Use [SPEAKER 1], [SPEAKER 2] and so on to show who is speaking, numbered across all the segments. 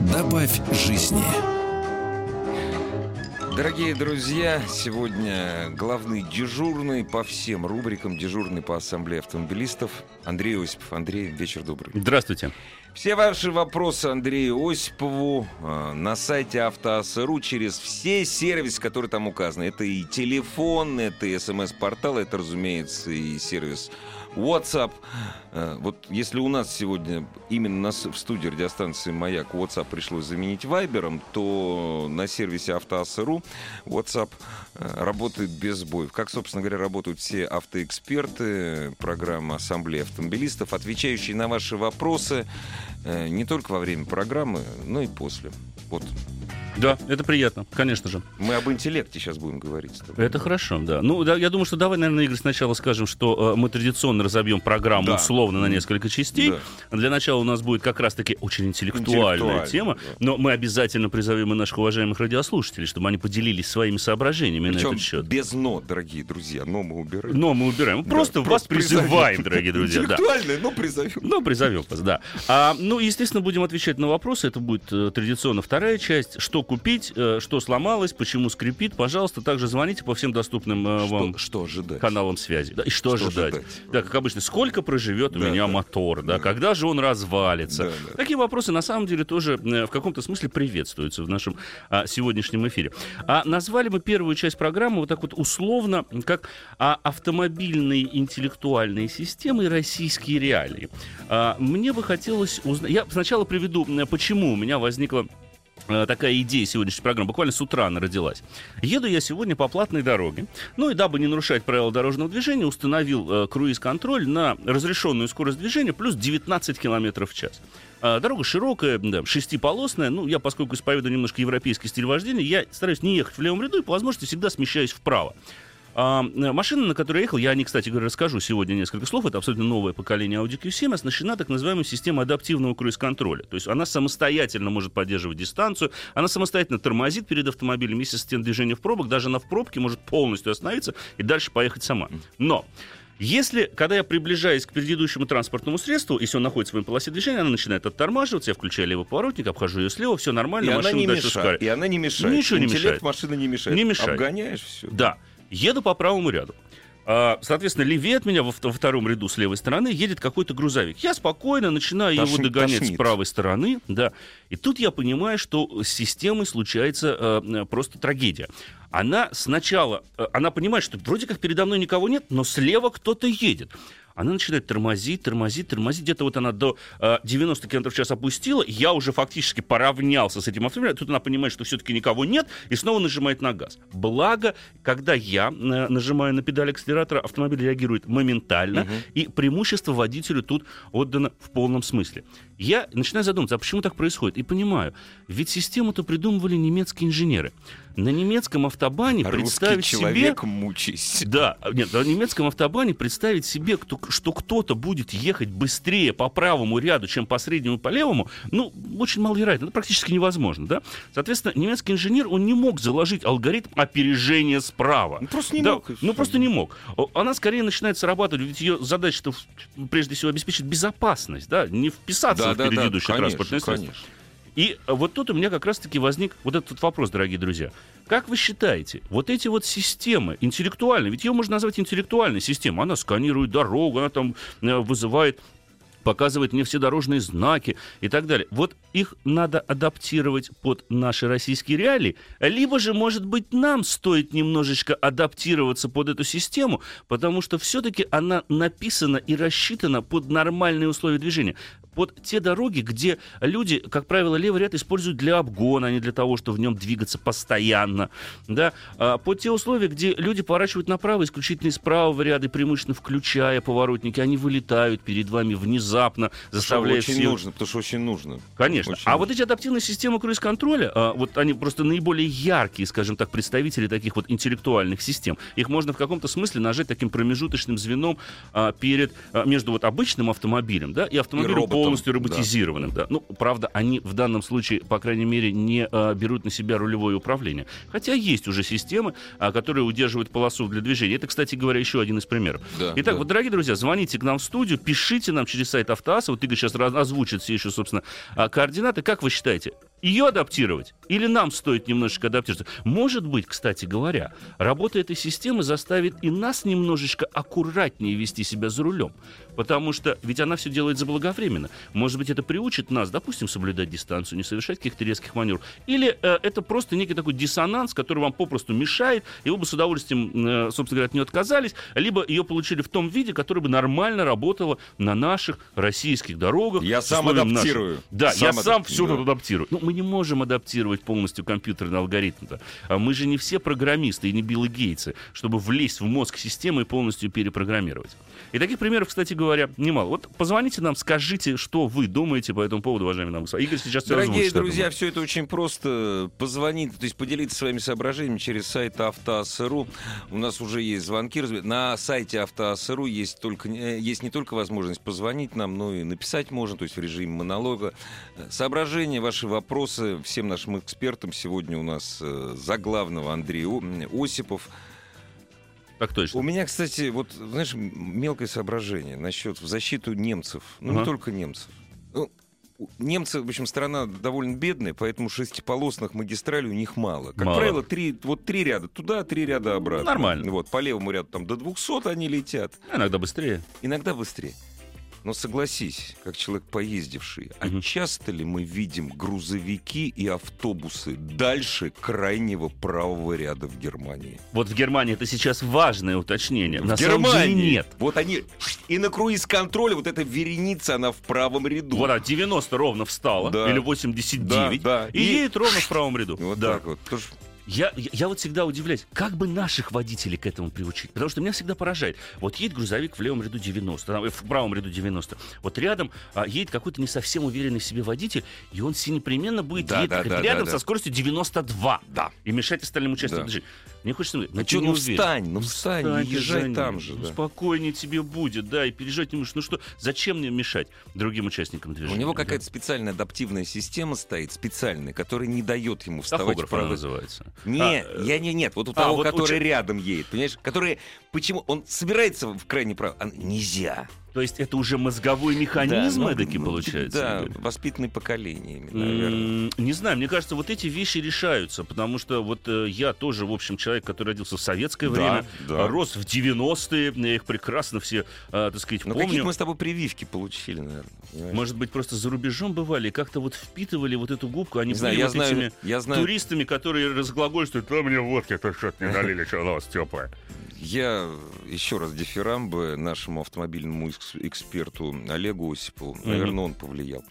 [SPEAKER 1] Добавь жизни.
[SPEAKER 2] Дорогие друзья, сегодня главный дежурный по всем рубрикам, дежурный по ассамблее автомобилистов Андрей Осипов. Андрей, вечер добрый.
[SPEAKER 3] Здравствуйте.
[SPEAKER 2] Все ваши вопросы Андрею Осипову э, на сайте Автоаса.ру через все сервисы, которые там указаны. Это и телефон, это и смс-портал, это, разумеется, и сервис WhatsApp. Э, вот если у нас сегодня именно нас в студии радиостанции «Маяк» WhatsApp пришлось заменить Вайбером, то на сервисе Автоаса.ру WhatsApp э, работает без сбоев. Как, собственно говоря, работают все автоэксперты программы Ассамблеи автомобилистов, отвечающие на ваши вопросы э, не только во время программы, но и после. Вот
[SPEAKER 3] Да, это приятно, конечно же.
[SPEAKER 2] мы об интеллекте сейчас будем говорить. с тобой.
[SPEAKER 3] Это хорошо, да. Ну, да, я думаю, что давай, наверное, Игорь, сначала скажем, что э, мы традиционно разобьем программу
[SPEAKER 2] Да.
[SPEAKER 3] условно на несколько частей. Для начала у нас будет как раз-таки очень интеллектуальная тема,
[SPEAKER 2] да.
[SPEAKER 3] но мы обязательно призовем и наших уважаемых радиослушателей, чтобы они поделились своими соображениями на
[SPEAKER 2] Причем
[SPEAKER 3] этот счет.
[SPEAKER 2] без «но», дорогие друзья. «Но» мы убираем.
[SPEAKER 3] Но мы убираем.
[SPEAKER 2] Да,
[SPEAKER 3] Просто вас
[SPEAKER 2] просто призовем.
[SPEAKER 3] призываем, дорогие друзья. Да.
[SPEAKER 2] Интеллектуальное, но призовем.
[SPEAKER 3] Ну, призовем вас, да. А, ну, естественно, будем отвечать на вопросы. Это будет э, традиционно вторая часть. Что купить, э, что сломалось, почему скрипит. Пожалуйста, также звоните по всем доступным э, вам
[SPEAKER 2] Что, что ожидать?
[SPEAKER 3] каналам связи. Да, и что,
[SPEAKER 2] Что
[SPEAKER 3] ожидать?
[SPEAKER 2] ожидать?
[SPEAKER 3] Да, как обычно, сколько проживет у
[SPEAKER 2] Да,
[SPEAKER 3] меня
[SPEAKER 2] да.
[SPEAKER 3] мотор, да,
[SPEAKER 2] Да.
[SPEAKER 3] когда же он развалится.
[SPEAKER 2] Да, да.
[SPEAKER 3] Такие вопросы на самом деле тоже э, в каком-то смысле приветствуются в нашем а, сегодняшнем эфире. А назвали мы первую часть программы вот так вот условно, как а, автомобильные интеллектуальные системы и российские реалии. А, мне бы хотелось узнать... Я сначала приведу, почему у меня возникла такая идея сегодняшней программы. Буквально с утра она родилась. Еду я сегодня по платной дороге. Ну и дабы не нарушать правила дорожного движения, установил э, круиз-контроль на разрешенную скорость движения плюс 19 км в час. А, Дорога широкая, да, шестиполосная. Ну, я, поскольку исповедую немножко европейский стиль вождения, я стараюсь не ехать в левом ряду и, по возможности, всегда смещаюсь вправо. А, машина, на которой я ехал, я о ней, кстати говоря, расскажу сегодня несколько слов. Это абсолютно новое поколение Audi Q7, оснащена так называемой системой адаптивного круиз-контроля. То есть она самостоятельно может поддерживать дистанцию, она самостоятельно тормозит перед автомобилем, если ассистент движения в пробок, даже она в пробке может полностью остановиться и дальше поехать сама. Но если, когда я приближаюсь к предыдущему транспортному средству, если он находится в своей полосе движения, она начинает оттормаживаться, я включаю левый поворотник, обхожу ее слева, все нормально,
[SPEAKER 2] И она
[SPEAKER 3] машина
[SPEAKER 2] не
[SPEAKER 3] дальше
[SPEAKER 2] мешает. И она не мешает.
[SPEAKER 3] Ничего не
[SPEAKER 2] Интеллект
[SPEAKER 3] мешает.
[SPEAKER 2] машины не мешает.
[SPEAKER 3] Не мешает.
[SPEAKER 2] Обгоняешь все.
[SPEAKER 3] Да. Еду по правому ряду. А, Соответственно, левее от меня во, вт- во втором ряду с левой стороны едет какой-то грузовик. Я спокойно начинаю его
[SPEAKER 2] Тошнит-
[SPEAKER 3] догонять
[SPEAKER 2] тошнит.
[SPEAKER 3] с правой стороны, да. И тут я понимаю, что с системой случается э, э, просто трагедия. Она сначала, э, она понимает, что вроде как передо мной никого нет, но слева кто-то едет. Она начинает тормозить, тормозить, тормозить. Где-то вот она до э, 90 км в час опустила. Я уже фактически поравнялся с этим автомобилем. Тут она понимает, что все-таки никого нет, и снова нажимает на газ. Благо, когда я э, нажимаю на педаль акселератора, автомобиль реагирует моментально, и преимущество водителю тут отдано в полном смысле. Я начинаю задумываться, а почему так происходит? И понимаю, ведь систему-то придумывали немецкие инженеры. На немецком автобане
[SPEAKER 2] Русский
[SPEAKER 3] представить себе...
[SPEAKER 2] человек, мучись.
[SPEAKER 3] Да, нет, на немецком автобане представить себе, кто, что кто-то будет ехать быстрее по правому ряду, чем по среднему и по левому, ну, очень маловероятно, это практически невозможно, да? Соответственно, немецкий инженер, он не мог заложить алгоритм опережения справа.
[SPEAKER 2] Ну, просто не
[SPEAKER 3] Да,
[SPEAKER 2] мог,
[SPEAKER 3] Ну, просто не мог. Она скорее начинает срабатывать, ведь ее задача-то прежде всего обеспечить безопасность, да, не вписаться
[SPEAKER 2] Да,
[SPEAKER 3] в
[SPEAKER 2] да, да,
[SPEAKER 3] предыдущее
[SPEAKER 2] конечно,
[SPEAKER 3] транспортное средство.
[SPEAKER 2] конечно.
[SPEAKER 3] И вот тут у меня как раз-таки возник вот этот вопрос, дорогие друзья. Как вы считаете, вот эти вот системы интеллектуальные, ведь ее можно назвать интеллектуальной системой, она сканирует дорогу, она там э, вызывает показывает мне все дорожные знаки и так далее. Вот их надо адаптировать под наши российские реалии, либо же, может быть, нам стоит немножечко адаптироваться под эту систему, потому что все-таки она написана и рассчитана под нормальные условия движения. Под те дороги, где люди, как правило, левый ряд используют для обгона, а не для того, чтобы в нем двигаться постоянно. Да? А, под те условия, где люди поворачивают направо исключительно из правого ряда, преимущественно включая поворотники, они вылетают перед вами внезапно, заставляя
[SPEAKER 2] очень
[SPEAKER 3] всех...
[SPEAKER 2] нужно, потому что очень нужно.
[SPEAKER 3] Конечно.
[SPEAKER 2] Очень
[SPEAKER 3] а
[SPEAKER 2] нужно.
[SPEAKER 3] вот эти адаптивные системы круиз-контроля, а, вот они просто наиболее яркие, скажем так, представители таких вот интеллектуальных систем. Их можно в каком-то смысле нажать таким промежуточным звеном а, перед, а, между вот обычным автомобилем, да, и автомобилем
[SPEAKER 2] роботом,
[SPEAKER 3] полностью
[SPEAKER 2] да.
[SPEAKER 3] роботизированным, да. Ну, правда, они в данном случае, по крайней мере, не а, берут на себя рулевое управление. Хотя есть уже системы, а, которые удерживают полосу для движения. Это, кстати говоря, еще один из примеров.
[SPEAKER 2] Да,
[SPEAKER 3] Итак,
[SPEAKER 2] да.
[SPEAKER 3] вот, дорогие друзья, звоните к нам в студию, пишите нам через сайт Автоаса. Вот Игорь сейчас озвучит все еще, собственно, а, координаты. Как вы считаете, ее адаптировать? Или нам стоит немножечко адаптироваться? Может быть, кстати говоря, работа этой системы заставит и нас немножечко аккуратнее вести себя за рулем. Потому что ведь она все делает заблаговременно. Может быть, это приучит нас, допустим, соблюдать дистанцию, не совершать каких-то резких маневров. Или э, это просто некий такой диссонанс, который вам попросту мешает, и вы бы с удовольствием, э, собственно говоря, от нее отказались, либо ее получили в том виде, который бы нормально работала на наших российских дорогах.
[SPEAKER 2] Я сам адаптирую.
[SPEAKER 3] наших- Да,
[SPEAKER 2] Сам
[SPEAKER 3] я сам
[SPEAKER 2] адап-
[SPEAKER 3] все
[SPEAKER 2] да.
[SPEAKER 3] тут адаптирую. Ну, мы не можем адаптировать полностью компьютерный алгоритм-то. А Мы же не все программисты и не Билл Гейтсы, чтобы влезть в мозг системы и полностью перепрограммировать. И таких примеров, кстати говоря, немало. Вот позвоните нам, скажите, что вы думаете по этому поводу, уважаемые дамы. и господа. Игорь сейчас
[SPEAKER 2] Дорогие
[SPEAKER 3] озвучит,
[SPEAKER 2] друзья, все это очень просто. Позвонить, то есть поделиться своими соображениями через сайт Автоас.ру. У нас уже есть звонки. На сайте Автоас.ру есть, только, э, есть не только возможность позвонить нам, но и написать можно, то есть в режиме монолога. Э, Соображения, ваши вопросы всем нашим экспертам. Сегодня у нас э, за главного Андрей Осипов.
[SPEAKER 3] Так точно.
[SPEAKER 2] У меня, кстати, вот, знаешь, мелкое соображение насчет в защиту немцев. Ну,
[SPEAKER 3] Ага.
[SPEAKER 2] не только немцев. Ну, немцы, в общем, страна довольно бедная, поэтому шестиполосных магистралей у них мало. Как
[SPEAKER 3] Мало.
[SPEAKER 2] правило, три, вот три ряда туда, три ряда обратно.
[SPEAKER 3] Нормально.
[SPEAKER 2] Вот, по левому ряду там до 200 они летят.
[SPEAKER 3] Иногда быстрее.
[SPEAKER 2] Иногда быстрее. Но согласись, как человек поездивший, а часто ли мы видим грузовики и автобусы дальше крайнего правого ряда в Германии?
[SPEAKER 3] Вот в Германии это сейчас важное уточнение.
[SPEAKER 2] В
[SPEAKER 3] На самом деле
[SPEAKER 2] Германии
[SPEAKER 3] нет.
[SPEAKER 2] Вот они и на круиз-контроле вот эта вереница, она в правом ряду.
[SPEAKER 3] Вот, а 90 ровно встала,
[SPEAKER 2] Да.
[SPEAKER 3] или 89,
[SPEAKER 2] Да, да.
[SPEAKER 3] и,
[SPEAKER 2] И-
[SPEAKER 3] едет ровно в правом ряду.
[SPEAKER 2] Вот
[SPEAKER 3] да.
[SPEAKER 2] так вот.
[SPEAKER 3] Я, я, я вот всегда удивляюсь, как бы наших водителей к этому приучить. Потому что меня всегда поражает. Вот едет грузовик в левом ряду 90, там, э, в правом ряду 90. Вот рядом а, едет какой-то не совсем уверенный в себе водитель, и он все непременно будет
[SPEAKER 2] Да,
[SPEAKER 3] ехать
[SPEAKER 2] да, да,
[SPEAKER 3] рядом
[SPEAKER 2] да,
[SPEAKER 3] со
[SPEAKER 2] да.
[SPEAKER 3] скоростью 92.
[SPEAKER 2] Да.
[SPEAKER 3] И мешать остальным участникам
[SPEAKER 2] Да.
[SPEAKER 3] движения. Мне хочется
[SPEAKER 2] Ну что, ну встань, ну встань,
[SPEAKER 3] Встань
[SPEAKER 2] и езжай
[SPEAKER 3] ним.
[SPEAKER 2] там же.
[SPEAKER 3] Ну,
[SPEAKER 2] да.
[SPEAKER 3] Спокойнее тебе будет, да, и переезжать не можешь. Ну что, зачем мне мешать другим участникам
[SPEAKER 2] У
[SPEAKER 3] движения?
[SPEAKER 2] него
[SPEAKER 3] да?
[SPEAKER 2] какая-то специальная адаптивная система стоит, специальная, которая не дает ему вставать
[SPEAKER 3] Тахограф она называется.
[SPEAKER 2] Не,
[SPEAKER 3] А, э,
[SPEAKER 2] я не, нет, вот у
[SPEAKER 3] а,
[SPEAKER 2] того,
[SPEAKER 3] вот у
[SPEAKER 2] который
[SPEAKER 3] ча-
[SPEAKER 2] рядом едет, понимаешь, который, почему, он собирается в крайний прав, а нельзя.
[SPEAKER 3] То есть это уже мозговой механизм
[SPEAKER 2] ну,
[SPEAKER 3] эдакий
[SPEAKER 2] ну,
[SPEAKER 3] получается?
[SPEAKER 2] Да,
[SPEAKER 3] Игорь?
[SPEAKER 2] воспитанные поколениями, наверное.
[SPEAKER 3] Не знаю, мне кажется, вот эти вещи решаются, потому что вот э, я тоже, в общем, человек, который родился в советское
[SPEAKER 2] Да,
[SPEAKER 3] время,
[SPEAKER 2] да.
[SPEAKER 3] а, рос в 90-е, я их прекрасно все, а, так сказать,
[SPEAKER 2] Ну,
[SPEAKER 3] помню.
[SPEAKER 2] какие мы с тобой прививки получили, наверное. понимаешь?
[SPEAKER 3] Может быть, просто за рубежом бывали и как-то вот впитывали вот эту губку, они
[SPEAKER 2] Не знаю,
[SPEAKER 3] были
[SPEAKER 2] я
[SPEAKER 3] вот
[SPEAKER 2] знаю,
[SPEAKER 3] этими
[SPEAKER 2] знаю,
[SPEAKER 3] туристами, которые разглагольствуют, а мне водки-то что-то не налили, что у вас теплое.
[SPEAKER 2] Я еще раз дифирамбы нашему автомобильному экс- эксперту Олегу Осипову, наверное, он повлиял.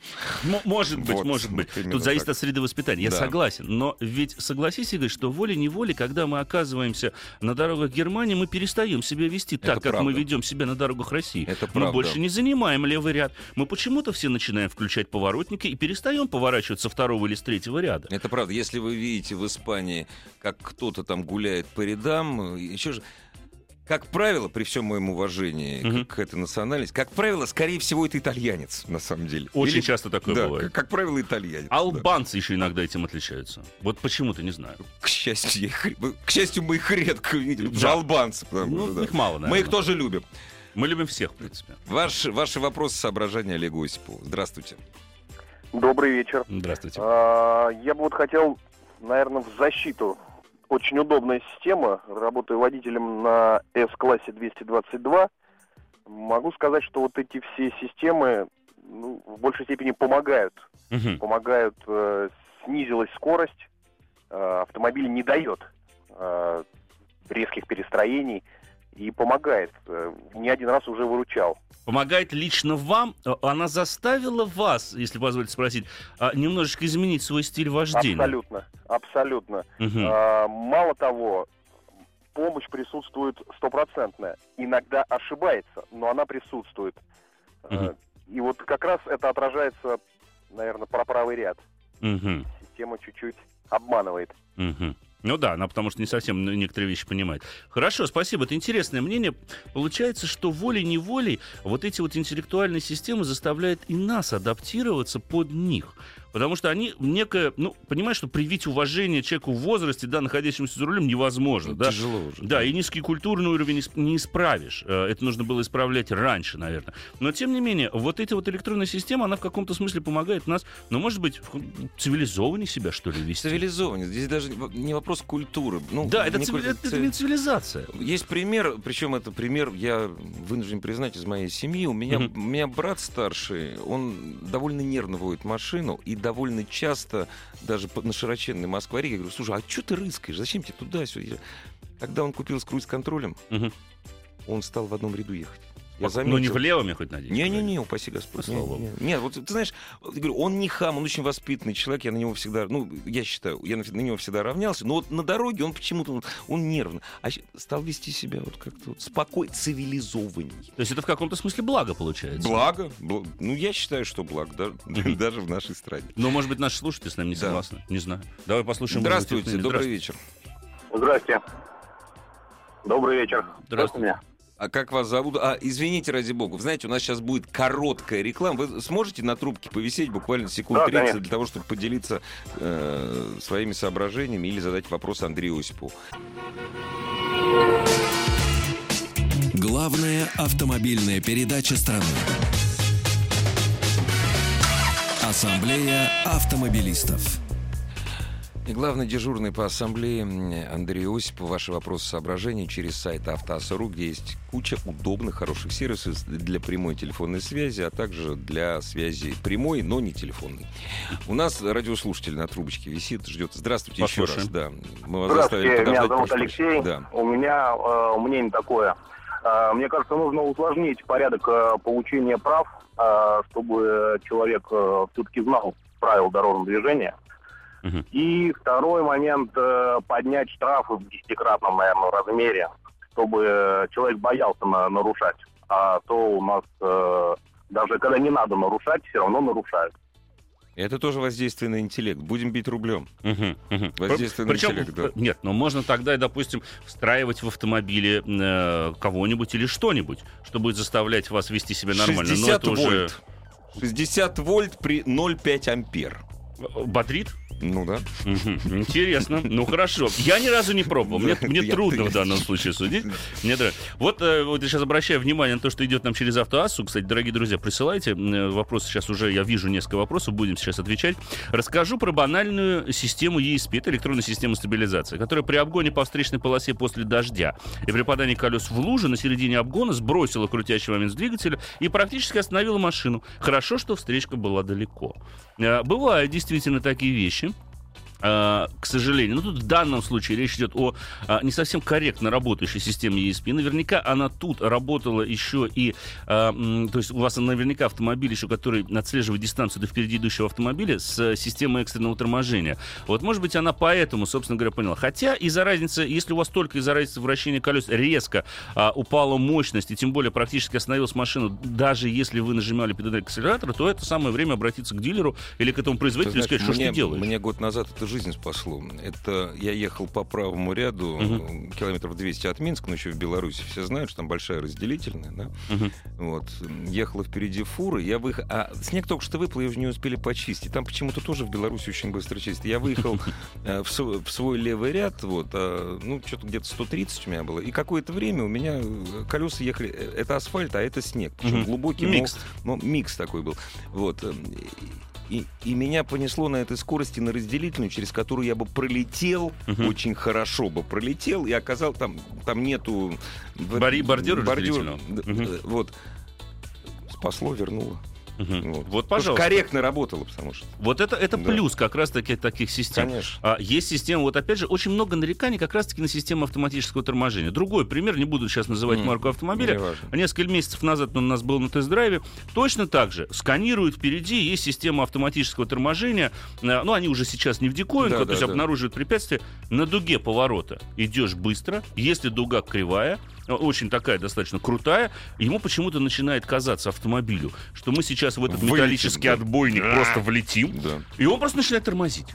[SPEAKER 3] М- Может быть,
[SPEAKER 2] Вот,
[SPEAKER 3] может быть.
[SPEAKER 2] вот
[SPEAKER 3] Тут зависит
[SPEAKER 2] так.
[SPEAKER 3] от среды воспитания. Я
[SPEAKER 2] Да.
[SPEAKER 3] согласен. Но ведь согласись, Игорь, что волей-неволей, когда мы оказываемся на дорогах Германии, мы перестаем себя вести так, как мы
[SPEAKER 2] правда.
[SPEAKER 3] ведем себя на дорогах России.
[SPEAKER 2] Это
[SPEAKER 3] мы
[SPEAKER 2] правда.
[SPEAKER 3] больше не занимаем левый ряд. Мы почему-то все начинаем включать поворотники и перестаем поворачивать со второго или с третьего ряда.
[SPEAKER 2] Это правда. Если вы видите в Испании, как кто-то там гуляет по рядам, еще же, как правило, при всем моем уважении
[SPEAKER 3] Мгм.
[SPEAKER 2] к, к этой национальности, как правило, скорее всего, это итальянец, на самом деле.
[SPEAKER 3] Очень
[SPEAKER 2] Или-
[SPEAKER 3] часто такое
[SPEAKER 2] да,
[SPEAKER 3] бывает.
[SPEAKER 2] Как, как правило, итальянец. да.
[SPEAKER 3] Албанцы еще иногда этим отличаются. Вот почему-то не знаю.
[SPEAKER 2] К счастью, я их, к счастью, мы их редко видим.
[SPEAKER 3] Да.
[SPEAKER 2] Да. Албанцы, потому
[SPEAKER 3] Ну,
[SPEAKER 2] что, да.
[SPEAKER 3] их мало,
[SPEAKER 2] Мы
[SPEAKER 3] наверное.
[SPEAKER 2] их тоже любим.
[SPEAKER 3] Мы любим всех, в принципе.
[SPEAKER 2] Ваши, ваши вопросы, соображения Олегу Осипову. Здравствуйте.
[SPEAKER 4] Добрый вечер.
[SPEAKER 3] Здравствуйте.
[SPEAKER 4] А, Я бы вот хотел, наверное, в защиту. Очень удобная система. Работаю водителем на S-классе 222. Могу сказать, что вот эти все системы ну, в большей степени помогают.
[SPEAKER 3] Мгм.
[SPEAKER 4] Помогают, э, снизилась скорость. Э, автомобиль не дает э, резких перестроений. И помогает. Э, Не один раз уже выручал.
[SPEAKER 3] Помогает лично вам. А Она заставила вас, если позволите спросить, а, немножечко изменить свой стиль вождения?
[SPEAKER 4] Абсолютно, абсолютно.
[SPEAKER 3] Мгм.
[SPEAKER 4] А, мало того, помощь присутствует стопроцентная. Иногда ошибается, но она присутствует.
[SPEAKER 3] Мгм.
[SPEAKER 4] И вот как раз это отражается, наверное, про правый ряд.
[SPEAKER 3] Мгм.
[SPEAKER 4] Система чуть-чуть обманывает.
[SPEAKER 3] Мгм. Ну да, она потому что не совсем некоторые вещи понимает. Хорошо, спасибо. Это интересное мнение. Получается, что волей-неволей вот эти вот интеллектуальные системы заставляют и нас адаптироваться под них. Потому что они некое, ну, понимаешь, что привить уважение человеку в возрасте, да, находящемуся за рулем, невозможно, да.
[SPEAKER 2] Тяжело уже.
[SPEAKER 3] Да, и низкий культурный уровень не исп- не исправишь. Э, Это нужно было исправлять раньше, наверное. Но, тем не менее, вот эта вот электронная система, она в каком-то смысле помогает нас, ну, может быть, в- цивилизованнее себя, что ли, вести.
[SPEAKER 2] Цивилизованнее. Здесь даже не вопрос культуры. Ну,
[SPEAKER 3] Да, это,
[SPEAKER 2] не
[SPEAKER 3] цивили- это
[SPEAKER 2] ци-
[SPEAKER 3] не цивилизация.
[SPEAKER 2] Есть пример, причем это пример, я вынужден признать, из моей семьи. У меня,
[SPEAKER 3] Мгм.
[SPEAKER 2] у меня брат старший, он довольно нервно водит машину и довольно часто, даже на широченной Москва-реке, я говорю, слушай, а что ты рыскаешь? Зачем тебе туда-сюда? Когда он купил с круиз-контролем,
[SPEAKER 3] Мгм.
[SPEAKER 2] он стал в одном ряду ехать. Я
[SPEAKER 3] Ну, не
[SPEAKER 2] заметил.
[SPEAKER 3] влево, я хоть надеюсь.
[SPEAKER 2] Не-не-не, упаси Господь.
[SPEAKER 3] Слава
[SPEAKER 2] Не,
[SPEAKER 3] богу.
[SPEAKER 2] не, Нет, вот ты знаешь, он не хам, он очень воспитанный человек, я на него всегда, ну, я считаю, я на, на него всегда равнялся, но вот на дороге он почему-то, он, он нервно, а стал вести себя вот как-то вот спокойно, цивилизованней.
[SPEAKER 3] То есть это в каком-то смысле благо получается.
[SPEAKER 2] Благо, бл- ну, я считаю, что благо, да- даже в нашей стране.
[SPEAKER 3] Но, может быть, наши слушатели с нами не согласны. Не знаю. Давай послушаем.
[SPEAKER 2] Здравствуйте, добрый вечер.
[SPEAKER 4] Здрасте. Добрый вечер.
[SPEAKER 3] Здравствуйте.
[SPEAKER 2] А как вас зовут? А, извините, ради бога, вы знаете, у нас сейчас будет короткая реклама. Вы сможете на трубке повисеть буквально секунд
[SPEAKER 4] Да,
[SPEAKER 2] 30
[SPEAKER 4] конечно.
[SPEAKER 2] для того, чтобы поделиться э, своими соображениями или задать вопрос Андрею Осипову?
[SPEAKER 1] Главная автомобильная передача страны. Ассамблея автомобилистов.
[SPEAKER 2] И главный дежурный по ассамблее Андрей Осипов. Ваши вопросы, соображения через сайт Автоаса.ру, где есть куча удобных, хороших сервисов для прямой телефонной связи, а также для связи прямой, но не телефонной. У нас радиослушатель на трубочке висит, ждет. Здравствуйте еще раз.
[SPEAKER 3] Послушаем.
[SPEAKER 2] Да. Мы вас
[SPEAKER 5] Здравствуйте, меня зовут Алексей.
[SPEAKER 2] Да.
[SPEAKER 5] У меня э, мнение такое. Э, мне кажется, нужно усложнить порядок э, получения прав, э, чтобы человек все-таки знал правила дорожного движения. И второй момент э, поднять штрафы в десятикратном, наверное, размере, чтобы э, человек боялся на- нарушать. А то у нас э, даже когда не надо нарушать, все равно нарушают.
[SPEAKER 2] Это тоже воздействие на интеллект. Будем бить рублем.
[SPEAKER 3] Мгм, мгм.
[SPEAKER 2] Воздействие на
[SPEAKER 3] Причем,
[SPEAKER 2] интеллект, да.
[SPEAKER 3] Нет, но можно тогда, допустим, встраивать в автомобиле э, кого-нибудь или что-нибудь, что будет заставлять вас вести себя нормально. Но
[SPEAKER 2] 60
[SPEAKER 3] это уже
[SPEAKER 2] вольт. 60 вольт при 0,5 ампер.
[SPEAKER 3] Бодрит.
[SPEAKER 2] Ну да.
[SPEAKER 3] Интересно. Ну хорошо. Я ни разу не пробовал. Мне, мне трудно в данном случае судить. Мне Вот, э, вот я сейчас обращаю внимание на то, что идет нам через автоассу. Кстати, дорогие друзья, присылайте э, вопросы. Сейчас уже я вижу несколько вопросов, будем сейчас отвечать. Расскажу про банальную систему ESP, это электронная система стабилизации, которая при обгоне по встречной полосе после дождя и при попадании колес в лужу на середине обгона сбросила крутящий момент с двигателя и практически остановила машину. Хорошо, что встречка была далеко. Э, Бывают действительно такие вещи. А, к сожалению. Но тут в данном случае речь идет о а, не совсем корректно работающей системе ESP. Наверняка она тут работала еще и... м, то есть у вас наверняка автомобиль еще, который отслеживает дистанцию до впереди идущего автомобиля с э, системой экстренного торможения. Вот, может быть, она поэтому, собственно говоря, поняла. Хотя из-за разницы, если у вас только из-за разницы вращения колес резко упала мощность, и тем более практически остановилась машина, даже если вы нажимали педаль акселератора, то это самое время обратиться к дилеру или к этому производителю и сказать, что
[SPEAKER 2] мне,
[SPEAKER 3] ты делаешь.
[SPEAKER 2] Мне год назад это жизнь спасло. Это я ехал по правому ряду,
[SPEAKER 3] Мгм.
[SPEAKER 2] километров 200 от Минска, но еще в Беларуси. Все знают, что там большая разделительная, да?
[SPEAKER 3] Мгм.
[SPEAKER 2] Вот. Ехала впереди фуры, я выехал... А снег только что выпал, ее не успели почистить. Там почему-то тоже в Беларуси очень быстро чистят. Я выехал э, в свой, в свой левый ряд, вот, а, ну, что-то где-то 130 у меня было. И какое-то время у меня э, колеса ехали... э, Это асфальт, а это снег. Причем глубокий,
[SPEAKER 3] Микс.
[SPEAKER 2] ну, микс такой был. Вот. И, и меня понесло на этой скорости на разделительную, через которую я бы пролетел,
[SPEAKER 3] Мгм.
[SPEAKER 2] очень хорошо бы пролетел, и оказал там, там нету...
[SPEAKER 3] Бори-
[SPEAKER 2] бордюр,
[SPEAKER 3] Мгм.
[SPEAKER 2] э, Вот. Спасло, вернуло. Вот,
[SPEAKER 3] Вот, пожалуйста.
[SPEAKER 2] корректно работало, потому что.
[SPEAKER 3] Вот это, это
[SPEAKER 2] Да.
[SPEAKER 3] плюс как раз-таки таких систем.
[SPEAKER 2] Конечно.
[SPEAKER 3] А, есть система, вот опять же, очень много нареканий как раз-таки на систему автоматического торможения. Другой пример, не буду сейчас называть
[SPEAKER 2] М,
[SPEAKER 3] марку автомобиля.
[SPEAKER 2] неважно.
[SPEAKER 3] Несколько месяцев назад он у нас был на тест-драйве. Точно так же сканирует впереди, есть система автоматического торможения. Э, Ну, они уже сейчас не в диковинку,
[SPEAKER 2] Да,
[SPEAKER 3] то есть
[SPEAKER 2] да, да.
[SPEAKER 3] обнаруживают препятствие. На дуге поворота идешь быстро. Если дуга кривая, очень такая достаточно крутая, ему почему-то начинает казаться автомобилю, что мы сейчас в этот
[SPEAKER 2] Вылетим,
[SPEAKER 3] металлический
[SPEAKER 2] да.
[SPEAKER 3] отбойник просто влетим.
[SPEAKER 2] Да.
[SPEAKER 3] И он просто начинает тормозить.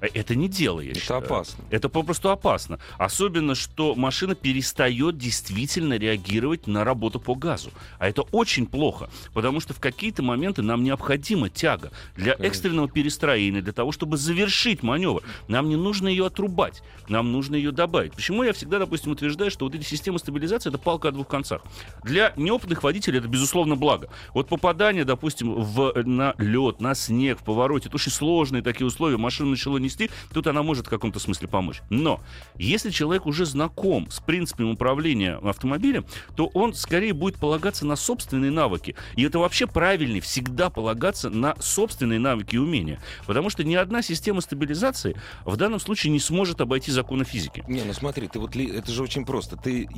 [SPEAKER 3] Э, Это не дело, я
[SPEAKER 2] Это
[SPEAKER 3] считаю.
[SPEAKER 2] опасно.
[SPEAKER 3] Это попросту опасно. Особенно, что машина перестает действительно реагировать на работу по газу. А это очень плохо, потому что в какие-то моменты нам необходима тяга для
[SPEAKER 2] Конечно.
[SPEAKER 3] экстренного перестроения, для того, чтобы завершить маневр. Нам не нужно ее отрубать, нам нужно ее добавить. Почему я всегда, допустим, утверждаю, что вот эти системы стабилизации это палка о двух концах. Для неопытных водителей это, безусловно, благо. Вот попадание, допустим, в, на лед, на снег, в повороте, это очень сложные такие условия, машина начала нести, тут она может в каком-то смысле помочь. Но если человек уже знаком с принципами управления автомобилем, то он скорее будет полагаться на собственные навыки. И это вообще правильнее всегда полагаться на собственные навыки и умения. Потому что ни одна система стабилизации в данном случае не сможет обойти законы физики.
[SPEAKER 2] Не, ну смотри, ты вот это же очень просто. Ты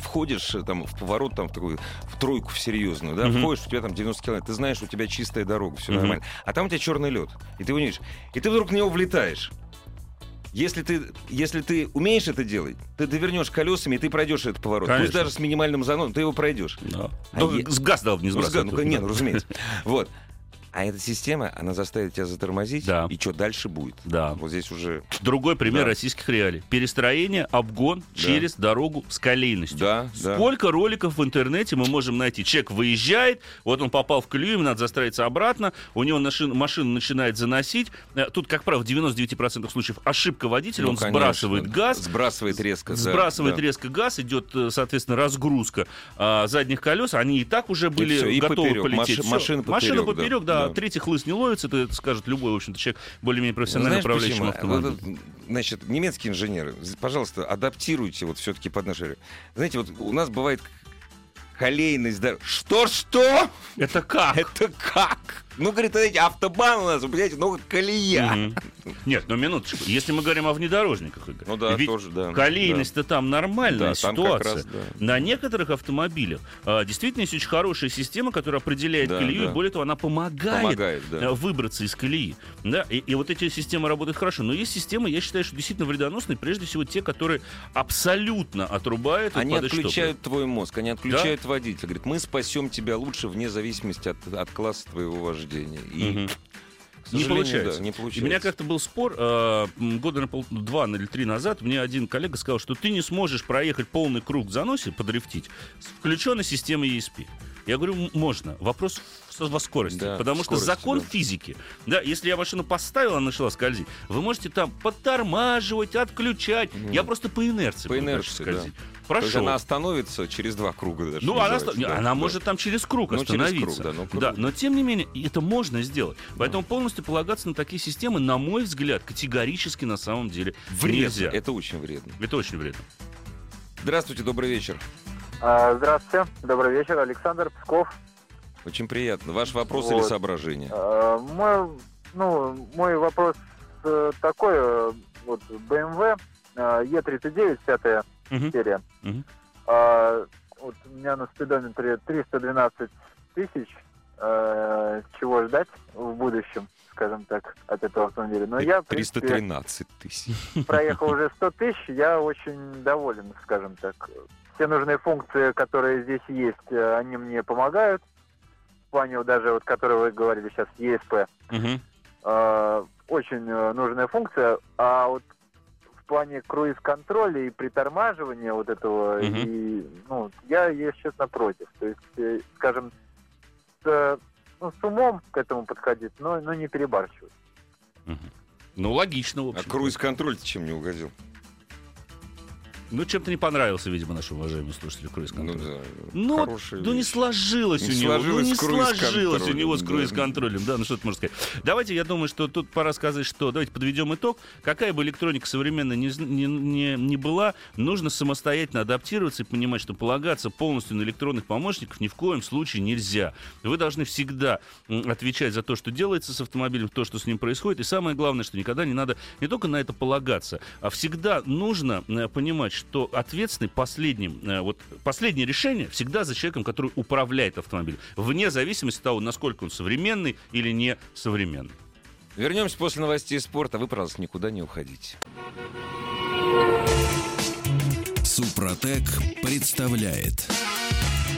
[SPEAKER 2] входишь э, там в поворот там в такую в тройку в серьезную, да,
[SPEAKER 3] Мгм.
[SPEAKER 2] входишь, у тебя там 90 километров, ты знаешь, у тебя чистая дорога, все
[SPEAKER 3] Мгм.
[SPEAKER 2] нормально. А там у тебя черный лед, и ты его не видишь. И ты вдруг в него влетаешь. Если ты, если ты умеешь это делать, ты довернешь колесами, и ты пройдешь этот поворот. Пусть
[SPEAKER 3] Конечно.
[SPEAKER 2] даже с минимальным заносом, ты его пройдешь.
[SPEAKER 3] Да.
[SPEAKER 2] А е-
[SPEAKER 3] с газ дал не
[SPEAKER 2] Ну,
[SPEAKER 3] сбрасывать.
[SPEAKER 2] ну, не, ну, разумеется. Вот. А эта система, она заставит тебя затормозить,
[SPEAKER 3] Да.
[SPEAKER 2] и что дальше будет?
[SPEAKER 3] Да.
[SPEAKER 2] Вот здесь уже...
[SPEAKER 3] Другой пример
[SPEAKER 2] Да.
[SPEAKER 3] российских реалий. Перестроение, обгон через дорогу с колейностью.
[SPEAKER 2] Да, да.
[SPEAKER 3] Сколько роликов в интернете мы можем найти? Человек выезжает, вот он попал в колею, ему надо застроиться обратно, у него машина, машина начинает заносить. Э, Тут, как правило, в 99% случаев ошибка водителя,
[SPEAKER 2] Ну,
[SPEAKER 3] он
[SPEAKER 2] конечно,
[SPEAKER 3] сбрасывает газ,
[SPEAKER 2] Сбрасывает резко. да,
[SPEAKER 3] сбрасывает
[SPEAKER 2] да.
[SPEAKER 3] резко газ, идет, э, соответственно, разгрузка а, задних колес. Они и так уже были
[SPEAKER 2] всё, и
[SPEAKER 3] готовы
[SPEAKER 2] поперёк.
[SPEAKER 3] полететь. Всё.
[SPEAKER 2] машина
[SPEAKER 3] машина
[SPEAKER 2] поперёк, да,
[SPEAKER 3] поперек, да.
[SPEAKER 2] Да.
[SPEAKER 3] Третий хлыст не ловится, это скажет любой, в общем-то, человек более-менее профессионально
[SPEAKER 2] Знаешь
[SPEAKER 3] управляющий
[SPEAKER 2] почему?
[SPEAKER 3] автомобилем.
[SPEAKER 2] Это, значит, немецкие инженеры, пожалуйста, адаптируйте вот все-таки под наши... Знаете, вот у нас бывает колейность... Что-что?
[SPEAKER 3] Это как?
[SPEAKER 2] Это как? Ну, говорит, знаете, автобан у нас, понимаете, ну, колея.
[SPEAKER 3] Нет, ну минуточку. Если мы говорим о внедорожниках, Игорь,
[SPEAKER 2] Ну да,
[SPEAKER 3] ведь
[SPEAKER 2] тоже, да.
[SPEAKER 3] колейность-то там нормальная
[SPEAKER 2] Да, там как
[SPEAKER 3] ситуация.
[SPEAKER 2] раз, да.
[SPEAKER 3] На некоторых автомобилях а, действительно есть очень хорошая система, которая определяет
[SPEAKER 2] Да,
[SPEAKER 3] колею,
[SPEAKER 2] да.
[SPEAKER 3] и более того, она помогает,
[SPEAKER 2] Помогает, да.
[SPEAKER 3] а, выбраться из колеи. Да? И, и вот эти системы работают хорошо. Но есть системы, я считаю, что действительно вредоносные, прежде всего те, которые абсолютно отрубают от
[SPEAKER 2] Они отключают твой мозг, они отключают водителя. Говорит, мы спасем тебя лучше вне зависимости от, от класса твоего вождения. И,
[SPEAKER 3] Мгм.
[SPEAKER 2] к
[SPEAKER 3] Не получается.
[SPEAKER 2] да, не
[SPEAKER 3] И
[SPEAKER 2] получается.
[SPEAKER 3] у меня как-то был спор э, года на пол, два или три назад. Мне один коллега сказал, что ты не сможешь проехать полный круг в заносе, подрифтить, с включенной системой ESP. Я говорю, «М, можно. Вопрос во скорости.
[SPEAKER 2] Да,
[SPEAKER 3] потому что
[SPEAKER 2] скорости,
[SPEAKER 3] закон
[SPEAKER 2] да.
[SPEAKER 3] физики, да, если я машину поставил, она начала скользить, вы можете там подтормаживать, отключать.
[SPEAKER 2] Мгм.
[SPEAKER 3] Я просто по инерции
[SPEAKER 2] По инерции, да.
[SPEAKER 3] скользить.
[SPEAKER 2] То есть
[SPEAKER 3] Прошел.
[SPEAKER 2] она остановится через два круга даже.
[SPEAKER 3] Ну,
[SPEAKER 2] что
[SPEAKER 3] она, оста-
[SPEAKER 2] да,
[SPEAKER 3] она
[SPEAKER 2] да.
[SPEAKER 3] может там через круг
[SPEAKER 2] Ну, через
[SPEAKER 3] остановиться.
[SPEAKER 2] круг, да, ну, круг.
[SPEAKER 3] да, но тем не менее, это можно сделать. Поэтому полностью полагаться на такие системы, на мой взгляд, категорически на самом деле
[SPEAKER 2] Вредно.
[SPEAKER 3] нельзя. Это...
[SPEAKER 2] Это очень вредно.
[SPEAKER 3] очень вредно.
[SPEAKER 2] Здравствуйте, добрый вечер.
[SPEAKER 6] А, Здравствуйте, добрый вечер, Александр Псков.
[SPEAKER 2] Очень приятно. Ваш вопрос
[SPEAKER 6] Вот.
[SPEAKER 2] или соображение?
[SPEAKER 6] А, Мой, ну, мой вопрос э, такой, э, вот BMW э, E39, пятая
[SPEAKER 3] Мгм.
[SPEAKER 6] серия.
[SPEAKER 3] Мгм.
[SPEAKER 6] А, Вот у меня на спидометре 312 тысяч. Э, Чего ждать в будущем, скажем так, от этого автомобиля? Но я, в принципе,
[SPEAKER 2] 313 тысяч.
[SPEAKER 6] проехал уже 100 тысяч, я очень доволен, скажем так. Все нужные функции, которые здесь есть, э, они мне помогают. В плане вот даже, вот, которые вы говорили сейчас, ESP,
[SPEAKER 3] Мгм.
[SPEAKER 6] э, очень э, нужная функция. А вот в плане круиз-контроля и притормаживания вот этого,
[SPEAKER 3] Мгм.
[SPEAKER 6] и, ну, я, если честно, против. То есть, скажем, с, ну, с умом к этому подходить, но, но не перебарщивать.
[SPEAKER 3] Мгм. Ну, логично, в
[SPEAKER 2] А
[SPEAKER 3] общем.
[SPEAKER 2] круиз-контроль чем не угодил?
[SPEAKER 3] Ну, чем-то не понравился, видимо, нашему уважаемому слушателю круиз
[SPEAKER 2] Ну,
[SPEAKER 3] контроль.
[SPEAKER 2] да.
[SPEAKER 3] Ну,
[SPEAKER 2] Хорошая
[SPEAKER 3] ну не сложилось
[SPEAKER 2] Не
[SPEAKER 3] у него.
[SPEAKER 2] сложилось
[SPEAKER 3] ну, не сложилось у него с
[SPEAKER 2] да.
[SPEAKER 3] круиз-контролем. Да, ну что ты можешь сказать. Давайте, я думаю, что тут пора сказать, что давайте подведем итог. Какая бы электроника современная зн- не, не, не была, нужно самостоятельно адаптироваться и понимать, что полагаться полностью на электронных помощников ни в коем случае нельзя. Вы должны всегда отвечать за то, что делается с автомобилем, то, что с ним происходит. И самое главное, что никогда не надо не только на это полагаться, а всегда нужно э, понимать, что ответственный последним, э, вот последнее решение всегда за человеком, который управляет автомобилем, вне зависимости от того, насколько он современный или не современный.
[SPEAKER 2] Вернемся после новостей спорта. Вы, пожалуйста, никуда не уходите.
[SPEAKER 1] Супротек представляет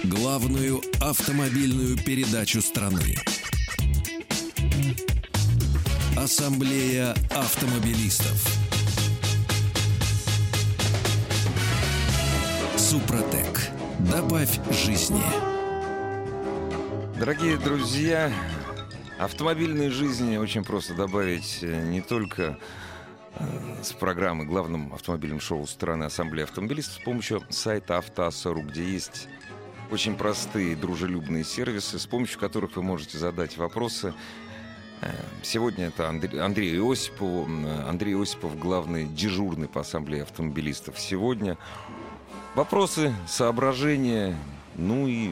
[SPEAKER 1] главную автомобильную передачу страны. Ассамблея автомобилистов. Супротек. Добавь жизни.
[SPEAKER 2] Дорогие друзья, автомобильной жизни очень просто добавить э, не только э, с программы главным автомобильным шоу страны Ассамблеи автомобилистов с помощью сайта Автоассору, где есть очень простые дружелюбные сервисы, с помощью которых вы можете задать вопросы. Э, Сегодня это Андрей, Андрей Осипов, Андрей Осипов, главный дежурный по Ассамблее автомобилистов. Сегодня вопросы, соображения, ну и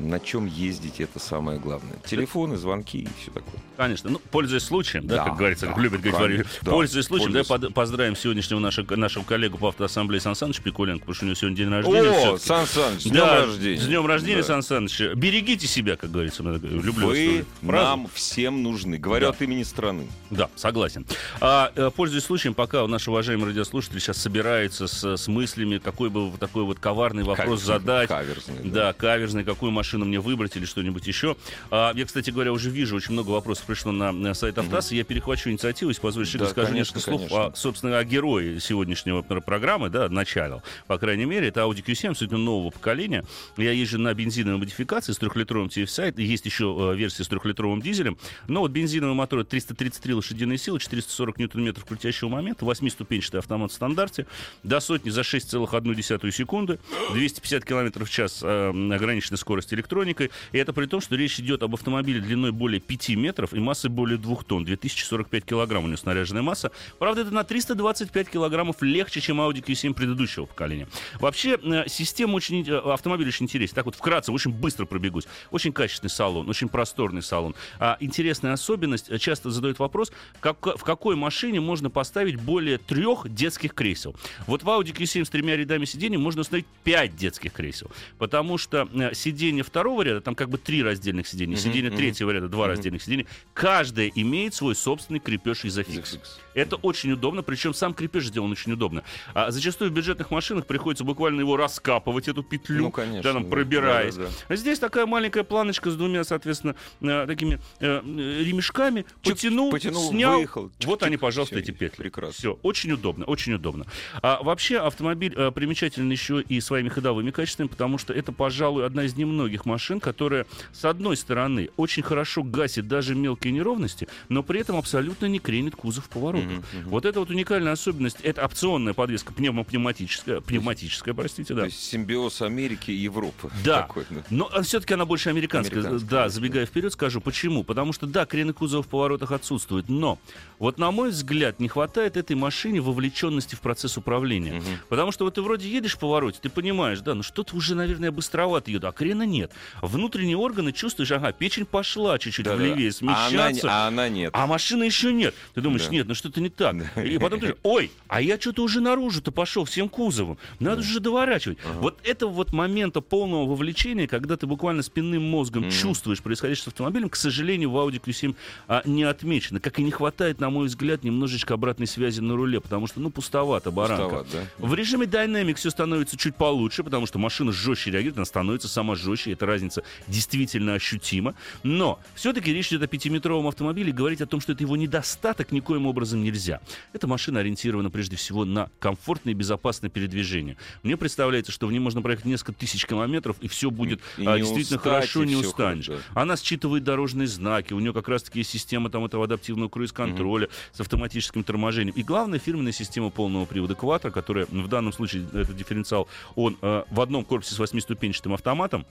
[SPEAKER 2] на чем ездить, это самое главное. Телефоны, звонки и все такое.
[SPEAKER 3] Конечно. Ну, пользуясь случаем, да,
[SPEAKER 2] Да,
[SPEAKER 3] как говорится, как
[SPEAKER 2] да,
[SPEAKER 3] любят говорить,
[SPEAKER 2] да,
[SPEAKER 3] пользуясь случаем,
[SPEAKER 2] пользуясь.
[SPEAKER 3] под- поздравим сегодняшнего нашего, нашего коллегу по автоассамблее Сан Саныч Пикуленко, потому что у него сегодня день рождения.
[SPEAKER 2] О,
[SPEAKER 3] всё-таки.
[SPEAKER 2] Сан Саныч, с днем
[SPEAKER 3] Да,
[SPEAKER 2] рождения.
[SPEAKER 3] С днем рождения,
[SPEAKER 2] Да.
[SPEAKER 3] Сан Саныч. Берегите себя, как говорится. Люблю
[SPEAKER 2] Вы нам всем нужны. Говорю
[SPEAKER 3] Да.
[SPEAKER 2] от имени страны.
[SPEAKER 3] Да, согласен. А, э, пользуясь случаем, пока наш уважаемый радиослушатель сейчас собирается с, с мыслями, какой бы такой вот коварный вопрос
[SPEAKER 2] Каверзный,
[SPEAKER 3] задать.
[SPEAKER 2] каверзный,
[SPEAKER 3] Да, каверзный, какую машину мне выбрать или что-нибудь еще. А, я, кстати говоря, уже вижу, очень много вопросов пришло на, на сайт Автоса. Я перехвачу инициативу, если позволишь,
[SPEAKER 2] Да,
[SPEAKER 3] скажу
[SPEAKER 2] конечно,
[SPEAKER 3] несколько слов,
[SPEAKER 2] конечно.
[SPEAKER 3] о, собственно, о герое сегодняшнего пр- программы, да, начала, по крайней мере. Это Audi Q7, абсолютно нового поколения. Я езжу на бензиновой модификации с трехлитровым TFSI. Есть еще э, версия с трехлитровым дизелем. Но вот бензиновый мотор 333 лошадиные силы, 440 ньютон-метров крутящего момента, восьмиступенчатый автомат в стандарте, до сотни за 6,1 секунды, 250 км в час э, ограниченная скорость электроникой. И это при том, что речь идет об автомобиле длиной более 5 метров и массой более 2 тонн, 2045 килограмм у него снаряженная масса. Правда, это на 325 килограммов легче, чем Audi Q7 предыдущего поколения. Вообще, э, система очень, э, автомобиль очень интересный. Так вот, вкратце, очень быстро пробегусь. Очень качественный салон, очень просторный салон. А интересная особенность, э, часто задают вопрос, как, в какой машине можно поставить более трех детских кресел. Вот в Audi Q7 с тремя рядами сидений можно установить 5 детских кресел. Потому что э, сиденье второго ряда, там как бы три раздельных сиденья,
[SPEAKER 2] Мгм,
[SPEAKER 3] сиденье третьего ряда, два
[SPEAKER 2] Мгм.
[SPEAKER 3] раздельных сиденья, каждое имеет свой собственный крепеж изофикс.
[SPEAKER 2] Изофикс.
[SPEAKER 3] Это очень удобно, причем сам крепеж сделан очень удобно. А зачастую в бюджетных машинах приходится буквально его раскапывать, эту петлю,
[SPEAKER 2] Ну, конечно,
[SPEAKER 3] да, там,
[SPEAKER 2] да.
[SPEAKER 3] пробираясь.
[SPEAKER 2] Да, да,
[SPEAKER 3] А Здесь такая маленькая планочка с двумя, соответственно, э, такими э, э, ремешками.
[SPEAKER 2] Чик,
[SPEAKER 3] потянул,
[SPEAKER 2] потянул,
[SPEAKER 3] снял.
[SPEAKER 2] выехал.
[SPEAKER 3] вот
[SPEAKER 2] Чик-чик.
[SPEAKER 3] они, пожалуйста,
[SPEAKER 2] Всё,
[SPEAKER 3] эти петли.
[SPEAKER 2] прекрасно.
[SPEAKER 3] Все, очень удобно, очень удобно. А вообще автомобиль э, примечателен еще и своими ходовыми качествами, потому что это, пожалуй, одна из немногих машин, которая, с одной стороны, очень хорошо гасит даже мелкие неровности, но при этом абсолютно не кренит кузов в поворотах.
[SPEAKER 2] Мгм, мгм.
[SPEAKER 3] Вот это вот уникальная особенность. Это опционная подвеска, пневмопневматическая, пневматическая, простите, да.
[SPEAKER 2] То есть симбиоз Америки и Европы.
[SPEAKER 3] Да.
[SPEAKER 2] Такой, да.
[SPEAKER 3] Но все-таки она больше американская.
[SPEAKER 2] Американская,
[SPEAKER 3] да,
[SPEAKER 2] да.
[SPEAKER 3] забегая вперед, скажу почему. Потому что, да, крены кузова в поворотах отсутствуют, но вот на мой взгляд не хватает этой машине вовлеченности в процесс управления.
[SPEAKER 2] Мгм.
[SPEAKER 3] Потому что вот ты вроде едешь в повороте, ты понимаешь, да, ну что-то уже, наверное, быстровато еду, а крена нет. Внутренние органы чувствуешь, ага, печень пошла чуть-чуть
[SPEAKER 2] Да-да.
[SPEAKER 3] влевее,
[SPEAKER 2] А она, не-
[SPEAKER 3] смещаться.
[SPEAKER 2] а она нет.
[SPEAKER 3] А машины еще нет. Ты думаешь,
[SPEAKER 2] Да.
[SPEAKER 3] нет, ну что-то не так. И потом ты говоришь, ой, а я что-то уже наружу-то пошел всем кузовом. Надо же доворачивать. Вот это вот момента полного вовлечения, когда ты буквально спинным мозгом
[SPEAKER 2] Мгм.
[SPEAKER 3] чувствуешь происходящее с автомобилем, к сожалению, в Audi Q7 а, не отмечено. Как и не хватает, на мой взгляд, немножечко обратной связи на руле, потому что, ну, пустовато, баранка.
[SPEAKER 2] Пустоват, да?
[SPEAKER 3] В режиме Dynamic все становится чуть получше, потому что машина жестче реагирует, она становится сама жестче. эта разница действительно ощутима. Но все-таки речь идет о пятиметровом автомобиле, говорить о том, что это его недостаток, никоим образом нельзя. Эта машина ориентирована прежде всего на комфортное и безопасное передвижение. Мне представляется, что в ней можно проехать несколько тысяч километров, и все будет
[SPEAKER 2] И
[SPEAKER 3] а, действительно
[SPEAKER 2] устать,
[SPEAKER 3] хорошо, не устанешь.
[SPEAKER 2] хорошо.
[SPEAKER 3] Она считывает дорожные знаки, у нее как раз-таки есть система там этого адаптивного круиз-контроля с автоматическим торможением. И главная фирменная система полного привода Quattro, которая в данном случае, этот дифференциал, он э, в одном корпусе с восьмиступенчатым автоматом,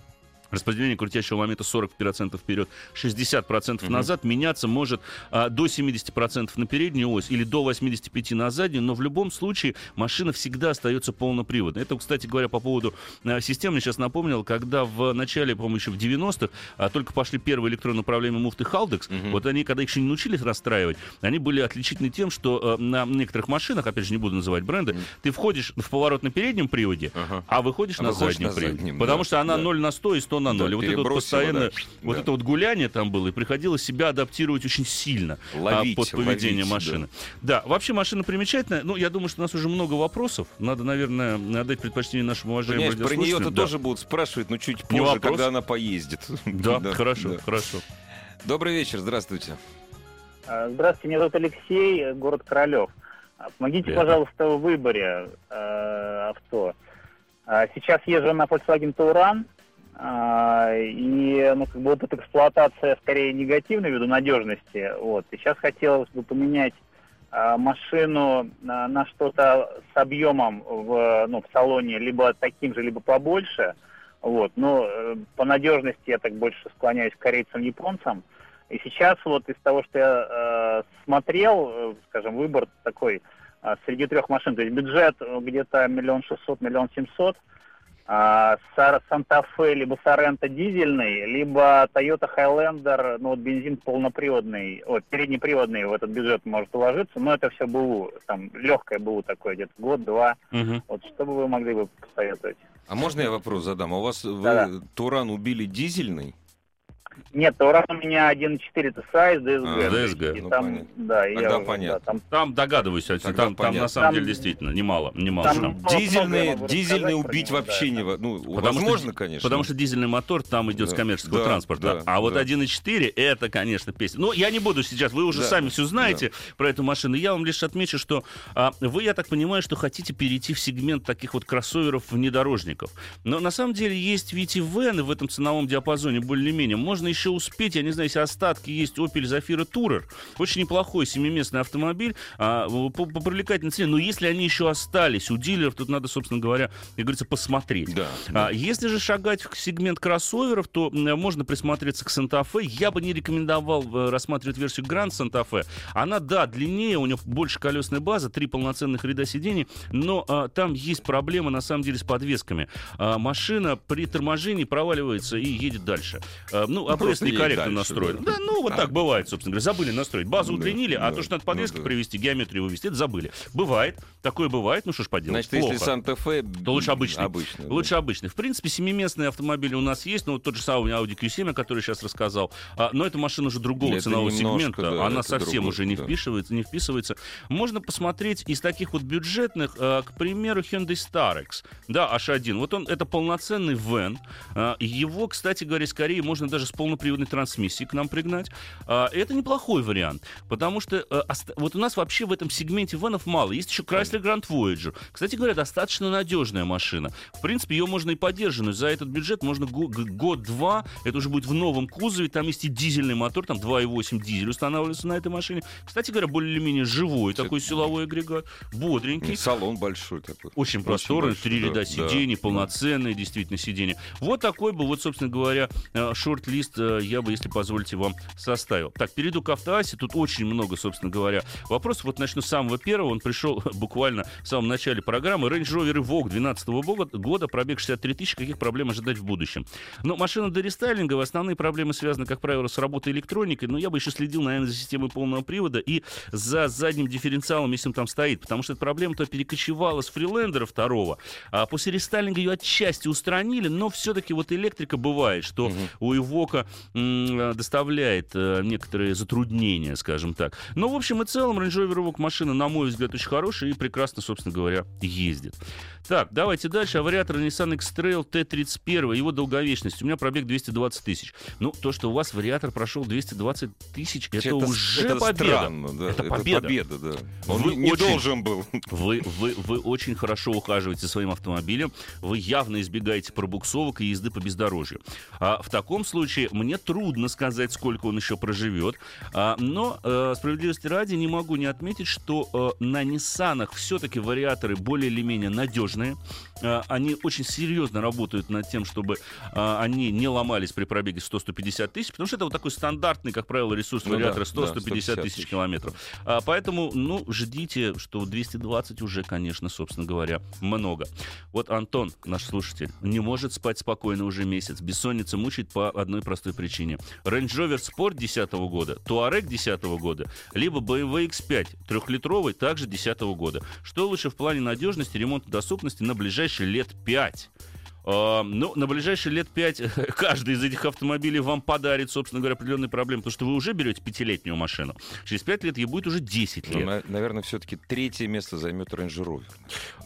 [SPEAKER 3] Распределение крутящего момента 40% вперед, 60% назад. Меняться может а, до 70% на переднюю ось или до 85% на заднюю, но в любом случае машина всегда остается полноприводной. Это, кстати говоря, по поводу а, системы, мне сейчас напомнил, когда в начале, по-моему, еще в 90-х а, только пошли первые электронно управляемые муфты Haldex, вот они, когда их еще не научились расстраивать, они были отличительны тем, что э, на некоторых машинах, опять же, не буду называть бренды, ты входишь в поворот на переднем приводе,
[SPEAKER 2] Ага.
[SPEAKER 3] а выходишь
[SPEAKER 2] А
[SPEAKER 3] на
[SPEAKER 2] выходишь
[SPEAKER 3] заднем
[SPEAKER 2] на
[SPEAKER 3] приводе.
[SPEAKER 2] заднем,
[SPEAKER 3] Потому
[SPEAKER 2] да,
[SPEAKER 3] что она
[SPEAKER 2] да.
[SPEAKER 3] 0 на 100 и 100 на 0.
[SPEAKER 2] Да,
[SPEAKER 3] вот это вот постоянно,
[SPEAKER 2] да,
[SPEAKER 3] вот
[SPEAKER 2] да.
[SPEAKER 3] это вот гуляние там было, и приходилось себя адаптировать очень сильно а,
[SPEAKER 2] Ловить,
[SPEAKER 3] под поведение
[SPEAKER 2] ловить,
[SPEAKER 3] машины. Да. вообще машина примечательная. Ну, я думаю, что у нас уже много вопросов. Надо, наверное, отдать предпочтение нашему уважаемому
[SPEAKER 2] Понимаешь, про нее-то.
[SPEAKER 3] Да.
[SPEAKER 2] тоже будут спрашивать, но чуть
[SPEAKER 3] Не
[SPEAKER 2] позже,
[SPEAKER 3] вопрос.
[SPEAKER 2] когда она поездит.
[SPEAKER 3] Да, хорошо,
[SPEAKER 2] да.
[SPEAKER 3] хорошо.
[SPEAKER 2] Добрый вечер, здравствуйте.
[SPEAKER 7] А, Здравствуйте, меня зовут Алексей, город Королев. А, Помогите,
[SPEAKER 3] Приятно.
[SPEAKER 7] пожалуйста, в выборе э, авто. Сейчас езжу на Volkswagen Touran, и ну, как бы вот эта эксплуатация скорее негативная ввиду надежности. Вот. И сейчас хотелось бы поменять а, машину на, на что-то с объемом в, ну, в салоне либо таким же, либо побольше. Вот. Но э, по надежности я так больше склоняюсь к корейцам-японцам. И сейчас вот из того, что я э, смотрел, э, скажем, выбор такой э, среди трех машин, то есть бюджет э, где-то миллион шестьсот, миллион семьсот, а, Санта-Фе либо Соренто дизельный, либо Toyota Highlander, ну вот бензин полноприводный, вот переднеприводный в этот бюджет может уложиться, но это все БУ, там легкое БУ такое, где-то год-два.
[SPEAKER 3] Мгм.
[SPEAKER 7] Вот что бы вы могли бы посоветовать?
[SPEAKER 2] А можно я вопрос задам? А у вас вы
[SPEAKER 7] Да-да.
[SPEAKER 2] Туран убили дизельный?
[SPEAKER 7] Нет, Туран у меня 1.4 TSI с DSG.
[SPEAKER 2] А,
[SPEAKER 3] DSG,
[SPEAKER 7] и
[SPEAKER 2] ну,
[SPEAKER 7] там,
[SPEAKER 2] понятно.
[SPEAKER 7] да, и я
[SPEAKER 2] Тогда
[SPEAKER 7] уже,
[SPEAKER 2] понятно.
[SPEAKER 7] да, там
[SPEAKER 3] Там догадываюсь, а
[SPEAKER 2] Тогда
[SPEAKER 3] там, там на
[SPEAKER 2] понятно.
[SPEAKER 3] самом
[SPEAKER 7] Там-
[SPEAKER 3] деле действительно немало, немало.
[SPEAKER 7] там- я
[SPEAKER 2] Дизельный, дизельный убить
[SPEAKER 7] него,
[SPEAKER 2] вообще
[SPEAKER 7] да,
[SPEAKER 2] не... Ну,
[SPEAKER 3] Потому что
[SPEAKER 2] возможно,
[SPEAKER 3] ди-
[SPEAKER 2] конечно.
[SPEAKER 3] Потому что дизельный мотор там идет
[SPEAKER 2] Да,
[SPEAKER 3] с коммерческого
[SPEAKER 2] да,
[SPEAKER 3] транспорта.
[SPEAKER 2] да,
[SPEAKER 3] а вот
[SPEAKER 2] да.
[SPEAKER 3] 1.4 это, конечно, песня. Ну, я не буду сейчас, вы уже
[SPEAKER 2] Да,
[SPEAKER 3] сами все знаете про эту машину. Я вам лишь отмечу, что а, вы, я так понимаю, что хотите перейти в сегмент таких вот кроссоверов внедорожников. Но на самом деле есть ведь и вены в этом ценовом диапазоне более-менее. Можно еще успеть, я не знаю, если остатки есть Opel Zafira Tourer. Очень неплохой семиместный автомобиль а, по, по привлекательной цене. Но если они еще остались у дилеров, тут надо, собственно говоря, как говорится, посмотреть.
[SPEAKER 2] Да.
[SPEAKER 3] А, если же шагать в сегмент кроссоверов, то можно присмотреться к Санта-Фе. Я бы не рекомендовал э, рассматривать версию Гранд Санта-Фе. Она, да, длиннее, у нее больше колесная база, три полноценных ряда сидений, но а, там есть проблема, на самом деле, с подвесками. А, машина при торможении проваливается и едет дальше. А, ну, АБС некорректно настроен.
[SPEAKER 2] да.
[SPEAKER 3] Ну, вот так бывает, собственно говоря. Забыли настроить. Базу удлинили, а то, что надо подвеску
[SPEAKER 2] да.
[SPEAKER 3] привести, геометрию вывести, это забыли. Бывает. Такое бывает. Ну, что ж поделать.
[SPEAKER 2] Значит, если Санта-Фе...
[SPEAKER 3] то лучше обычный.
[SPEAKER 2] Обычный.
[SPEAKER 3] Лучше обычный. В принципе, семиместные автомобили у нас есть, ну, вот тот же самый Audi Q7, о котором я сейчас рассказал. А, но это машина уже другого ценового сегмента. Она совсем уже не вписывается, не вписывается. Можно посмотреть из таких вот бюджетных, а, к примеру, Hyundai Starex. Да, H1. Вот он, это полноценный вен. А, его, кстати говоря, скорее можно даже с полноприводной трансмиссией к нам пригнать. А, это неплохой вариант, потому что э, вот у нас вообще в этом сегменте венов мало. Есть еще Chrysler Grand Voyager. Кстати говоря, достаточно надежная машина. В принципе, ее можно и поддержанную. За этот бюджет можно год-два. Это уже будет в новом кузове. Там есть и дизельный мотор, там 2.8 дизель устанавливается на этой машине. Кстати говоря, более-менее живой такой силовой агрегат. Бодренький.
[SPEAKER 2] Салон большой такой.
[SPEAKER 3] Очень просторный,
[SPEAKER 2] большой,
[SPEAKER 3] три
[SPEAKER 2] да,
[SPEAKER 3] ряда
[SPEAKER 2] да,
[SPEAKER 3] сидений,
[SPEAKER 2] да.
[SPEAKER 3] полноценные действительно сиденья. Вот такой бы, вот, собственно говоря, э, шорт-лист я бы, если позволите, вам составил. Так, перейду к автоассе. Тут очень много, собственно говоря, вопросов. Вот начну с самого первого. Он пришел буквально в самом начале программы. Range Rover Evoque 2012 года, пробег 63 тысячи. Каких проблем ожидать в будущем? Но машина до рестайлинга. Основные проблемы связаны, как правило, с работой электроникой. Но я бы еще следил, наверное, за системой полного привода и за задним дифференциалом, если он там стоит. Потому что эта проблема то перекочевала с фрилендера второго, а после рестайлинга ее отчасти устранили, но все-таки вот электрика бывает, что у Ивока неплохо м, доставляет э, некоторые затруднения, скажем так. Но, в общем и целом, Range Rover Evoque машина, на мой взгляд, очень хорошая и прекрасно, собственно говоря, ездит. Так, давайте дальше. Вариатор Nissan X-Trail T31, его долговечность. У меня пробег 220 тысяч. Ну, то, что у вас вариатор прошел 220 тысяч, это, уже
[SPEAKER 2] это
[SPEAKER 3] победа.
[SPEAKER 2] Странно, да.
[SPEAKER 3] Это победа.
[SPEAKER 2] победа, да. Он
[SPEAKER 3] Вы
[SPEAKER 2] не
[SPEAKER 3] очень-
[SPEAKER 2] должен был.
[SPEAKER 3] Вы, вы, вы очень хорошо ухаживаете своим автомобилем, вы явно избегаете пробуксовок и езды по бездорожью. А в таком случае мне трудно сказать, сколько он еще проживет, А, но э, справедливости ради не могу не отметить, что э, на Ниссанах все-таки вариаторы более или менее надежные. Э, они очень серьезно работают над тем, чтобы э, они не ломались при пробеге 100-150 тысяч, потому что это вот такой стандартный, как правило, ресурс
[SPEAKER 2] Ну да,
[SPEAKER 3] вариатора
[SPEAKER 2] да,
[SPEAKER 3] 100-150
[SPEAKER 2] 150
[SPEAKER 3] тысяч километров. А, поэтому, ну, ждите, что 220 уже, конечно, собственно говоря, много. Вот Антон, наш слушатель, не может спать спокойно уже месяц. Бессонница мучает по одной простой причине. Range Rover Sport 10 года, Touareg 10 года, либо BMW X5 трехлитровый, также 10 года. Что лучше в плане надежности, ремонта, доступности на ближайшие лет 5? А, Ну, на ближайшие лет пять каждый из этих автомобилей вам подарит, собственно говоря, определенные проблемы, потому что вы уже берете пятилетнюю машину. Через пять лет ей будет уже 10
[SPEAKER 2] Ну,
[SPEAKER 3] лет.
[SPEAKER 2] на- наверное, все-таки третье место займет Range Rover.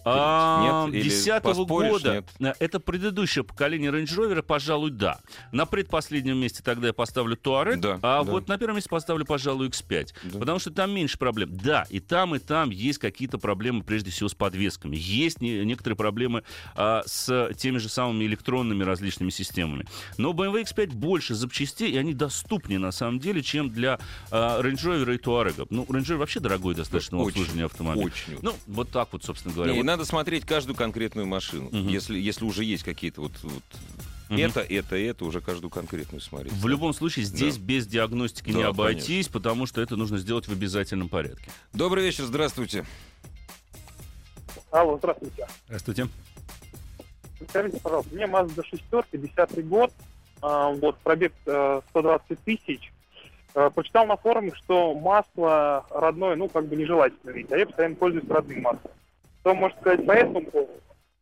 [SPEAKER 3] А,
[SPEAKER 2] Нет? Или
[SPEAKER 3] 10
[SPEAKER 2] поспоришь,
[SPEAKER 3] года.
[SPEAKER 2] нет?
[SPEAKER 3] э, Это предыдущее поколение Range Rover, пожалуй, да. На предпоследнем месте тогда я поставлю Touareg,
[SPEAKER 2] Да,
[SPEAKER 3] а
[SPEAKER 2] да.
[SPEAKER 3] вот на первом месте поставлю, пожалуй, X5.
[SPEAKER 2] Да.
[SPEAKER 3] Потому что там меньше проблем. Да, и там, и там есть какие-то проблемы, прежде всего, с подвесками. Есть не- некоторые проблемы а, с теми же самыми электронными различными системами. Но BMW X5 больше запчастей, и они доступнее, на самом деле, чем для а, Range Rover и Touareg. Ну, Range Rover вообще дорогой достаточно
[SPEAKER 2] Очень,
[SPEAKER 3] обслуживании автомобиля.
[SPEAKER 2] очень.
[SPEAKER 3] Ну, вот так вот, собственно говоря.
[SPEAKER 2] Не,
[SPEAKER 3] Вот
[SPEAKER 2] надо смотреть каждую конкретную машину.
[SPEAKER 3] Мгм.
[SPEAKER 2] Если, если уже есть какие-то вот, вот
[SPEAKER 3] Мгм.
[SPEAKER 2] это, это, это, уже каждую конкретную смотреть.
[SPEAKER 3] В любом случае, здесь
[SPEAKER 2] Да.
[SPEAKER 3] без диагностики
[SPEAKER 2] Да,
[SPEAKER 3] не обойтись, потому что это нужно сделать в обязательном порядке.
[SPEAKER 2] Добрый вечер, здравствуйте.
[SPEAKER 8] Алло, здравствуйте.
[SPEAKER 3] Здравствуйте.
[SPEAKER 8] Скажите, пожалуйста, у меня Mazda 6, 10 год, а, вот, пробег э, 120 тысяч. Э, Почитал на форуме, что масло родное, ну, как бы нежелательно видеть, а я постоянно пользуюсь родным маслом. Что можно сказать по этому поводу?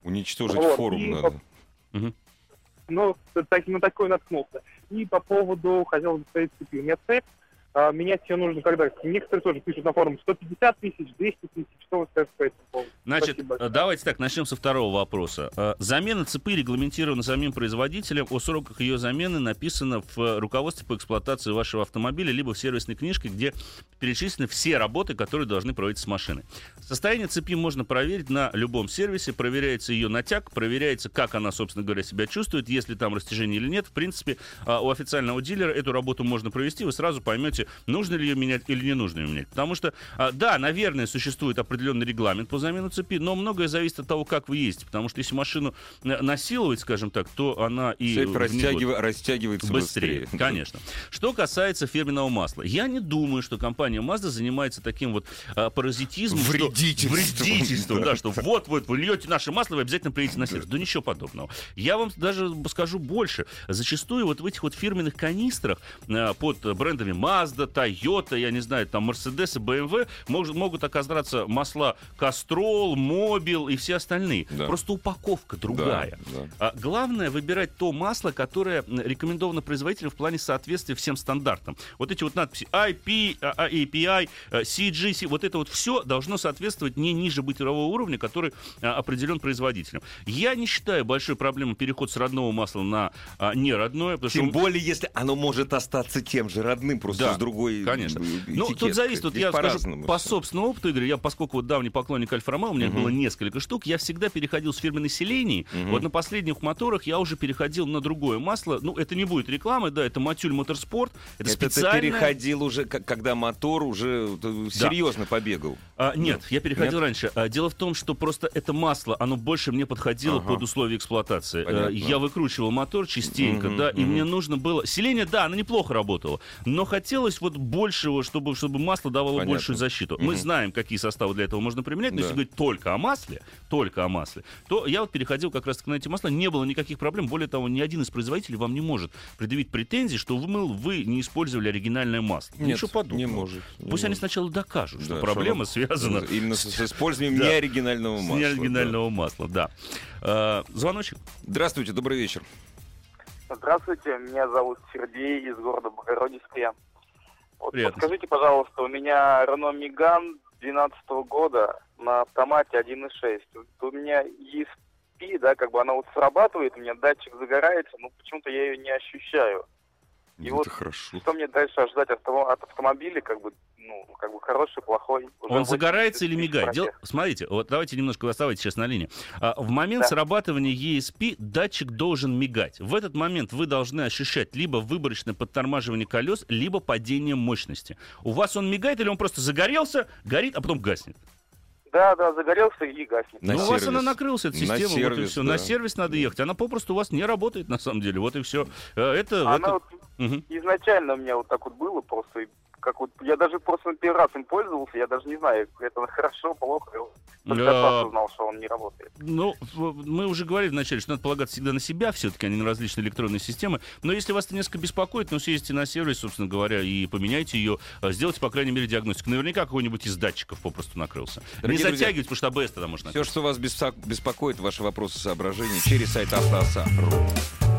[SPEAKER 2] Уничтожить
[SPEAKER 8] Вот,
[SPEAKER 2] форум
[SPEAKER 8] и
[SPEAKER 2] надо.
[SPEAKER 8] Ну, так, на такой наткнулся. И по поводу, хотел бы сказать, цепи. У меня цепь, а, менять ее нужно когда? Некоторые тоже пишут на форуме 150 тысяч, 200 тысяч. Что вы скажете по этому поводу?
[SPEAKER 3] Значит,
[SPEAKER 8] Спасибо
[SPEAKER 3] давайте так, начнем со второго вопроса. Э, Замена цепи регламентирована самим производителем. О сроках ее замены написано в руководстве по эксплуатации вашего автомобиля, либо в сервисной книжке, где перечислены все работы, которые должны проводиться с машиной. Состояние цепи можно проверить на любом сервисе. Проверяется ее натяг, проверяется, как она, собственно говоря, себя чувствует, есть ли там растяжение или нет. В принципе, а, у официального дилера эту работу можно провести, вы сразу поймете, нужно ли ее менять или не нужно ее менять. Потому что, а, да, наверное, существует определенный регламент по замену цепи, но многое зависит от того, как вы ездите. Потому что если машину э, насиловать, скажем так, то она и...
[SPEAKER 2] Цепь
[SPEAKER 3] в негод-
[SPEAKER 2] растягива- растягивается
[SPEAKER 3] быстрее,
[SPEAKER 2] быстрее.
[SPEAKER 3] конечно. Что касается фирменного масла, я не думаю, что компания Mazda занимается таким вот а, паразитизмом, что-
[SPEAKER 2] Вредительством.
[SPEAKER 3] вредительством,
[SPEAKER 2] Да.
[SPEAKER 3] что вот вот вы льете наше масло, вы обязательно приедете на сервис. Да ничего подобного. Я вам даже скажу больше. Зачастую вот в этих вот фирменных канистрах а, под брендами Mazda, Toyota, я не знаю, там Mercedes и BMW может, могут оказаться масла Castrol, Mobil и все остальные.
[SPEAKER 2] Да.
[SPEAKER 3] Просто упаковка
[SPEAKER 2] Да,
[SPEAKER 3] другая.
[SPEAKER 2] да.
[SPEAKER 3] А главное выбирать то масло, которое рекомендовано производителем в плане соответствия всем стандартам. Вот эти вот надписи IP, а, а, API, CGC, вот это вот все должно соответствовать не ниже бытового уровня, который а, определен производителем. Я не считаю большой проблемой переход с родного масла на а, неродное, потому
[SPEAKER 2] Тем
[SPEAKER 3] что
[SPEAKER 2] более, если оно может остаться тем же родным, просто
[SPEAKER 3] Да,
[SPEAKER 2] с другой
[SPEAKER 3] Конечно.
[SPEAKER 2] э,
[SPEAKER 3] Ну, тут зависит, вот
[SPEAKER 2] Здесь
[SPEAKER 3] я скажу по собственному опыту, Игорь, я, поскольку вот давний поклонник Альфа Ромео, у меня
[SPEAKER 2] Мгм.
[SPEAKER 3] было несколько штук, я всегда переходил с фирменной селении.
[SPEAKER 2] Мгм.
[SPEAKER 3] Вот на последних моторах я уже переходил на другое масло. Ну, это не будет рекламы, да, это Матюль Моторспорт. Это,
[SPEAKER 2] Это ты
[SPEAKER 3] специальное...
[SPEAKER 2] переходил уже, когда мотор уже э, серьезно побегал.
[SPEAKER 3] А, нет, я переходил
[SPEAKER 2] Нет?
[SPEAKER 3] раньше. А, дело в том, что просто это масло, оно больше мне подходило
[SPEAKER 2] Ага.
[SPEAKER 3] под условия эксплуатации.
[SPEAKER 2] Понятно.
[SPEAKER 3] А, я выкручивал мотор частенько,
[SPEAKER 2] Мгм,
[SPEAKER 3] да, и
[SPEAKER 2] мгм.
[SPEAKER 3] мне нужно было... Селение, да, оно неплохо работало, но хотелось вот большего, чтобы, чтобы масло давало
[SPEAKER 2] Понятно.
[SPEAKER 3] большую защиту. Мы
[SPEAKER 2] Мгм.
[SPEAKER 3] знаем, какие составы для этого можно применять, но
[SPEAKER 2] Да.
[SPEAKER 3] если говорить только о масле, только о масле, то я вот переходил как раз на эти масла, не было никаких проблем. Более того, ни один из производителей вам не может предъявить претензий, что вы, мыл, вы не использовали оригинальное масло.
[SPEAKER 2] Нет,
[SPEAKER 3] Ничего подобного.
[SPEAKER 2] не может. не
[SPEAKER 3] Пусть они
[SPEAKER 2] может.
[SPEAKER 3] сначала докажут, что
[SPEAKER 2] Да,
[SPEAKER 3] проблема
[SPEAKER 2] что
[SPEAKER 3] связана
[SPEAKER 2] Именно с, с использованием
[SPEAKER 3] Да.
[SPEAKER 2] неоригинального масла.
[SPEAKER 3] неоригинального масла, да. Э, звоночек.
[SPEAKER 2] да. Здравствуйте, добрый вечер.
[SPEAKER 9] Здравствуйте, меня зовут Сергей из города Богородицкая. Вот
[SPEAKER 3] Приятно.
[SPEAKER 9] подскажите, пожалуйста, у меня Renault Megane 2012 года на автомате 1.6. Вот у меня ESP, да, как бы она вот срабатывает, у меня датчик загорается, но почему-то я ее не ощущаю. И
[SPEAKER 2] Это
[SPEAKER 9] вот
[SPEAKER 2] хорошо.
[SPEAKER 9] Что мне дальше ожидать авто- от автомобиля, как бы, ну, как бы хороший, плохой? Уже
[SPEAKER 3] Он
[SPEAKER 9] 80
[SPEAKER 3] загорается или мигает? Дел- Смотрите, вот давайте немножко оставайтесь сейчас на линии. А, в момент
[SPEAKER 9] Да.
[SPEAKER 3] срабатывания ESP датчик должен мигать. В этот момент вы должны ощущать либо выборочное подтормаживание колес, либо падение мощности. У вас он мигает или он просто загорелся, горит, а потом гаснет?
[SPEAKER 9] Да, да, загорелся и гаснет.
[SPEAKER 2] На
[SPEAKER 3] ну, у вас
[SPEAKER 2] сервис.
[SPEAKER 3] она накрылась, эта
[SPEAKER 2] На
[SPEAKER 3] система, вот и
[SPEAKER 2] сервис,
[SPEAKER 3] все.
[SPEAKER 2] да.
[SPEAKER 3] На сервис надо ехать. Она попросту у вас не работает, на самом деле. Вот и все. Это,
[SPEAKER 9] Она
[SPEAKER 3] это-
[SPEAKER 9] вот
[SPEAKER 3] Мгм.
[SPEAKER 9] изначально у меня вот так вот было просто. и Как вот, я даже просто первый раз им пользовался, я даже не знаю, это хорошо, плохо. Я только сейчас узнал, что он не работает.
[SPEAKER 3] Ну, мы уже говорили вначале, что надо полагаться всегда на себя все-таки, а не на различные электронные системы. Но если вас это несколько беспокоит, ну, съездите на сервис, собственно говоря, и поменяйте ее. а, Сделайте, по крайней мере, диагностику. Наверняка какой-нибудь из датчиков попросту накрылся.
[SPEAKER 2] Дорогие
[SPEAKER 3] не
[SPEAKER 2] друзья,
[SPEAKER 3] затягивайте, потому что АБС тогда можно
[SPEAKER 2] Все, что вас беспо- беспокоит, ваши вопросы, соображения через сайт автоаса.ру.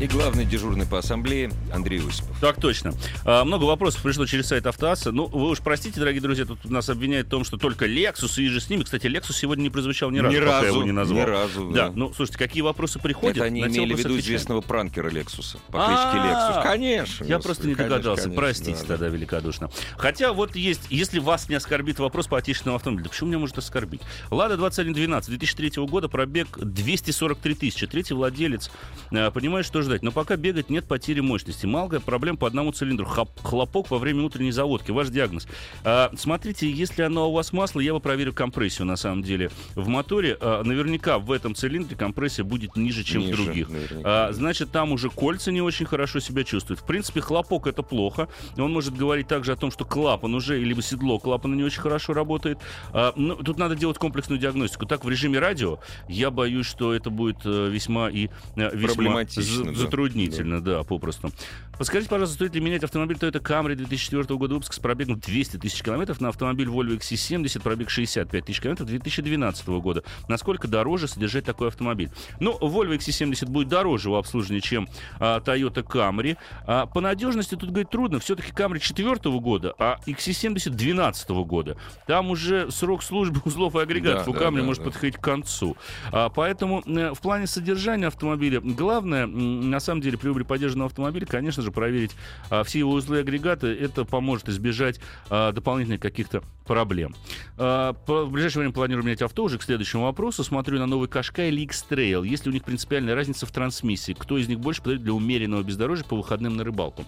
[SPEAKER 2] И главный дежурный по ассамблее Андрей Осипов.
[SPEAKER 3] Так точно. А, много вопросов пришло через сайт Автоаса. Ну, вы уж простите, дорогие друзья, тут нас обвиняют в том, что только Lexus и же с ними. Кстати, Lexus сегодня не прозвучал ни разу,
[SPEAKER 2] Ни разу,
[SPEAKER 3] его не назвал.
[SPEAKER 2] ни разу,
[SPEAKER 3] Да.
[SPEAKER 2] да.
[SPEAKER 3] ну, слушайте, какие вопросы приходят?
[SPEAKER 2] Это они имели в виду известного пранкера Лексуса по кличке Лексус. Конечно.
[SPEAKER 3] Я просто не догадался. Простите
[SPEAKER 2] да,
[SPEAKER 3] тогда
[SPEAKER 2] да.
[SPEAKER 3] великодушно. Хотя вот есть, если вас не оскорбит вопрос по отечественному автомобилю, почему меня может оскорбить? Лада 2112 2003 года, пробег 243 тысячи. Третий владелец э, понимает, что ждать. Но пока бегать нет потери мощности. Малая проблема по одному цилиндру. Хап- хлопок во время утренней заводки. Ваш диагноз. А, смотрите, если оно у вас масло, я бы проверю компрессию на самом деле. В моторе а, наверняка в этом цилиндре компрессия будет ниже, чем
[SPEAKER 2] Ниже,
[SPEAKER 3] в других.
[SPEAKER 2] наверняка.
[SPEAKER 3] А, значит, там уже кольца не очень хорошо себя чувствуют. В принципе, хлопок это плохо. Он может говорить также о том, что клапан уже, либо седло клапана не очень хорошо работает. А, ну, тут надо делать комплексную диагностику. Так, в режиме радио, я боюсь, что это будет э, весьма и э, весьма
[SPEAKER 2] Проблематично,
[SPEAKER 3] за-
[SPEAKER 2] да.
[SPEAKER 3] затруднительно, да. попросту. Подскажите, пожалуйста, стоит ли менять автомобиль Toyota Camry 2004 года выпуска с пробегом 200 тысяч километров на автомобиль Volvo XC70, пробег 65 тысяч километров 2012 года? Насколько дороже содержать такой автомобиль? Ну, Volvo XC70 будет дороже в обслуживании, чем а, Toyota Camry. А, по надежности тут говорить трудно. Все-таки Camry 4 года, а XC70 12 года. Там уже срок службы узлов и агрегатов
[SPEAKER 2] Да,
[SPEAKER 3] у
[SPEAKER 2] да,
[SPEAKER 3] Camry
[SPEAKER 2] да,
[SPEAKER 3] может
[SPEAKER 2] да.
[SPEAKER 3] подходить к концу. А, поэтому э, в плане содержания автомобиля главное, на самом деле, при выборе поддержанного автомобиля, конечно же, проверить а, все его узлы и агрегаты. Это поможет избежать а, дополнительных каких-то проблем. А, в ближайшее время планирую менять авто уже к следующему вопросу. Смотрю на новый Кашкай или X-Trail. Есть ли у них принципиальная разница в трансмиссии? Кто из них больше подойдет для умеренного бездорожья по выходным на рыбалку?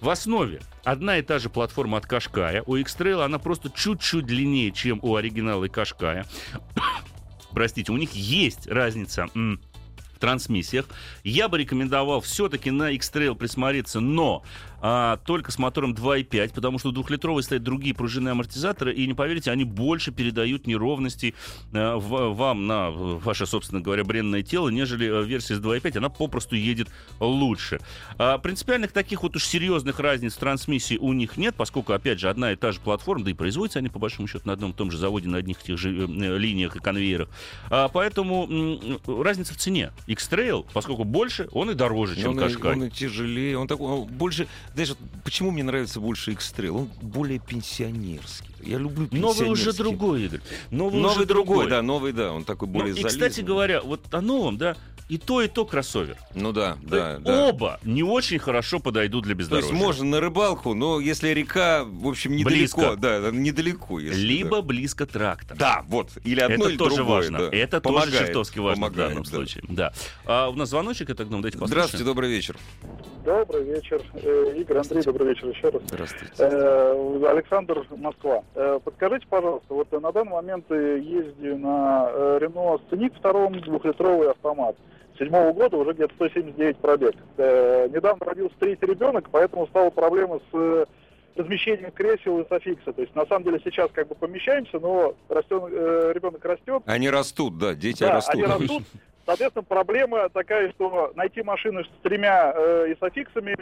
[SPEAKER 3] В основе одна и та же платформа от Кашкая. У X-Trail она просто чуть-чуть длиннее, чем у оригинала и Кашкая. Простите, у них есть разница трансмиссиях. Я бы рекомендовал все-таки на X-Trail присмотреться, но а, только с мотором 2.5, потому что у двухлитровой стоят другие пружинные амортизаторы, и не поверите, они больше передают неровностей а, в- вам на ваше, собственно говоря, бренное тело, нежели а, версия с 2.5, она попросту едет лучше. А, принципиальных таких вот уж серьезных разниц в трансмиссии у них нет, поскольку, опять же, одна и та же платформа, да и производятся они, по большому счету, на одном и том же заводе, на одних и тех же э, линиях и конвейерах. А, поэтому м, разница в цене. X-Trail, поскольку больше, он и дороже, чем
[SPEAKER 2] он, и,
[SPEAKER 3] Кашкай.
[SPEAKER 2] он и тяжелее, он такой, он больше, знаешь, вот почему мне нравится больше X-Trail? Он более пенсионерский. Я люблю пенсионерский.
[SPEAKER 3] Новый уже другой, Игорь. Новый,
[SPEAKER 2] Новый
[SPEAKER 3] уже
[SPEAKER 2] другой, да, новый, да, он такой
[SPEAKER 3] Ну,
[SPEAKER 2] более
[SPEAKER 3] и, кстати говоря, вот о новом, да, и то, и то кроссовер.
[SPEAKER 2] Ну да, да,
[SPEAKER 3] То есть
[SPEAKER 2] да.
[SPEAKER 3] Оба не очень хорошо подойдут для
[SPEAKER 2] То
[SPEAKER 3] бездорожья.
[SPEAKER 2] есть можно на рыбалку, но если река, в общем, недалеко,
[SPEAKER 3] Близко.
[SPEAKER 2] да, недалеко. Если,
[SPEAKER 3] Либо
[SPEAKER 2] да.
[SPEAKER 3] близко трактор.
[SPEAKER 2] Да, вот. Или одно,
[SPEAKER 3] Это
[SPEAKER 2] или
[SPEAKER 3] тоже
[SPEAKER 2] другое,
[SPEAKER 3] важно.
[SPEAKER 2] да.
[SPEAKER 3] Это
[SPEAKER 2] Помогает,
[SPEAKER 3] тоже чертовски важно в
[SPEAKER 2] помогает,
[SPEAKER 3] данном
[SPEAKER 2] да.
[SPEAKER 3] случае. Да. А, у нас звоночек, это давайте послушаем.
[SPEAKER 2] Здравствуйте, добрый вечер.
[SPEAKER 6] Добрый вечер, Э, Игорь, Андрей, добрый вечер еще раз.
[SPEAKER 2] Здравствуйте.
[SPEAKER 6] Э, Александр, Москва. Э, Подскажите, пожалуйста, вот на данный момент э, ездию на Рено Сценик втором, двухлитровый автомат. Седьмого года уже где-то 179 пробег. Недавно родился третий ребенок, поэтому стала проблема с размещением кресел и софикса. То есть на самом деле сейчас как бы помещаемся, но растет, э, ребенок растет,
[SPEAKER 2] Они растут, да, дети
[SPEAKER 6] да,
[SPEAKER 2] растут.
[SPEAKER 6] они растут. Соответственно, проблема такая, что найти машину с тремя э, исофиксами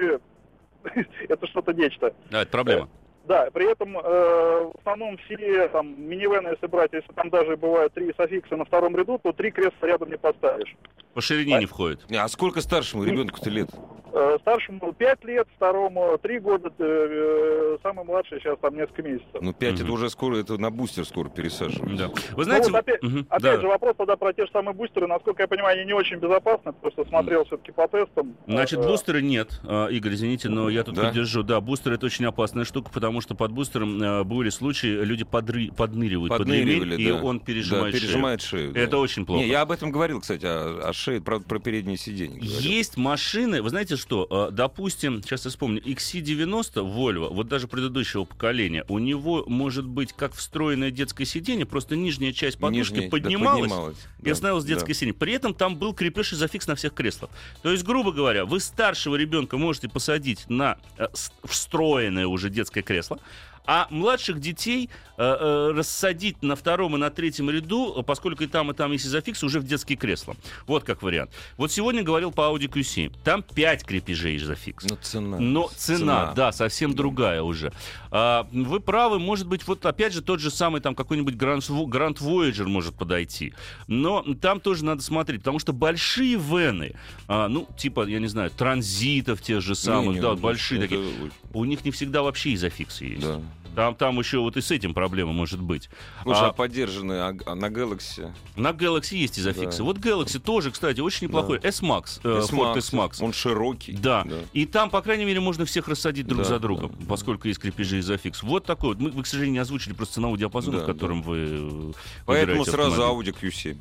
[SPEAKER 10] это что-то нечто.
[SPEAKER 3] Да, это проблема.
[SPEAKER 10] Да, при этом э, в основном все там минивены, если брать, если там даже бывают три софикса на втором ряду, то три кресла рядом не поставишь.
[SPEAKER 3] По ширине не входит.
[SPEAKER 2] А сколько старшему ребенку-то лет?
[SPEAKER 10] Э, старшему 5 лет, второму 3 года, э, самый младший сейчас там несколько месяцев.
[SPEAKER 2] Ну, 5 это уже скоро, это на бустер скоро пересаживают.
[SPEAKER 3] Да. Вы знаете,
[SPEAKER 10] Ну, вот опять,
[SPEAKER 3] Мгм,
[SPEAKER 10] опять
[SPEAKER 3] да.
[SPEAKER 10] же, вопрос тогда про те же самые бустеры. Насколько я понимаю, они не очень безопасны, просто смотрел все-таки по тестам.
[SPEAKER 3] Значит,
[SPEAKER 10] Э,
[SPEAKER 3] бустеры нет, А, Игорь, извините, но я тут
[SPEAKER 2] Да?
[SPEAKER 3] поддержу. Да, бустеры это очень опасная штука, потому что под бустером э, были случаи, люди подры... подныривают под ремень, и
[SPEAKER 2] да.
[SPEAKER 3] он пережимает,
[SPEAKER 2] да,
[SPEAKER 3] шею.
[SPEAKER 2] пережимает шею. да.
[SPEAKER 3] Это очень плохо.
[SPEAKER 2] Не, я об этом говорил, кстати, о, о шее, правда, про переднее сиденье. говорил.
[SPEAKER 3] Есть машины, вы знаете что, э, допустим, сейчас я вспомню, XC90 Volvo, вот даже предыдущего поколения, у него может быть как встроенное детское сиденье, просто нижняя часть подушки
[SPEAKER 2] Нижняя, да,
[SPEAKER 3] поднималась,
[SPEAKER 2] поднималась,
[SPEAKER 3] и
[SPEAKER 2] да,
[SPEAKER 3] остановилось
[SPEAKER 2] да.
[SPEAKER 3] детское сиденье. При этом там был крепеж и зафикс на всех креслах. То есть, грубо говоря, вы старшего ребенка можете посадить на э, встроенное уже детское кресло, Tesla. А младших детей э, э, рассадить на втором и на третьем ряду, поскольку и там, и там есть изофикс, уже в детские кресла. Вот как вариант. Вот сегодня говорил по Audi Q7. Там 5 крепежей изофикс.
[SPEAKER 2] Ну, цена.
[SPEAKER 3] Но цена, да, совсем другая уже. А, вы правы, может быть, вот опять же тот же самый там какой-нибудь Grand, Grand Voyager может подойти. Но там тоже надо смотреть, потому что большие вены, а, ну, типа, я не знаю, транзитов тех же самых,
[SPEAKER 2] Не-не,
[SPEAKER 3] да,
[SPEAKER 2] ну,
[SPEAKER 3] большие
[SPEAKER 2] это
[SPEAKER 3] такие, у них не всегда вообще изофиксы есть.
[SPEAKER 2] Да.
[SPEAKER 3] Там, там еще вот и с этим проблема может быть.
[SPEAKER 2] Слушай,
[SPEAKER 3] А
[SPEAKER 2] а, поддержанные а, а на Galaxy?
[SPEAKER 3] на Galaxy есть изофиксы.
[SPEAKER 2] Да.
[SPEAKER 3] Вот Galaxy тоже, кстати, очень неплохой. S-Max, э, Ford S-Max.
[SPEAKER 2] Он широкий.
[SPEAKER 3] Да. И там, по крайней мере, можно всех рассадить друг
[SPEAKER 2] Да,
[SPEAKER 3] за другом,
[SPEAKER 2] да,
[SPEAKER 3] поскольку есть крепежи изофикс. Вот такой вот. Мы, вы, к сожалению, не озвучили просто ценовой диапазон,
[SPEAKER 2] Да,
[SPEAKER 3] в котором вы э,
[SPEAKER 2] Поэтому сразу
[SPEAKER 3] автомобиль.
[SPEAKER 2] Audi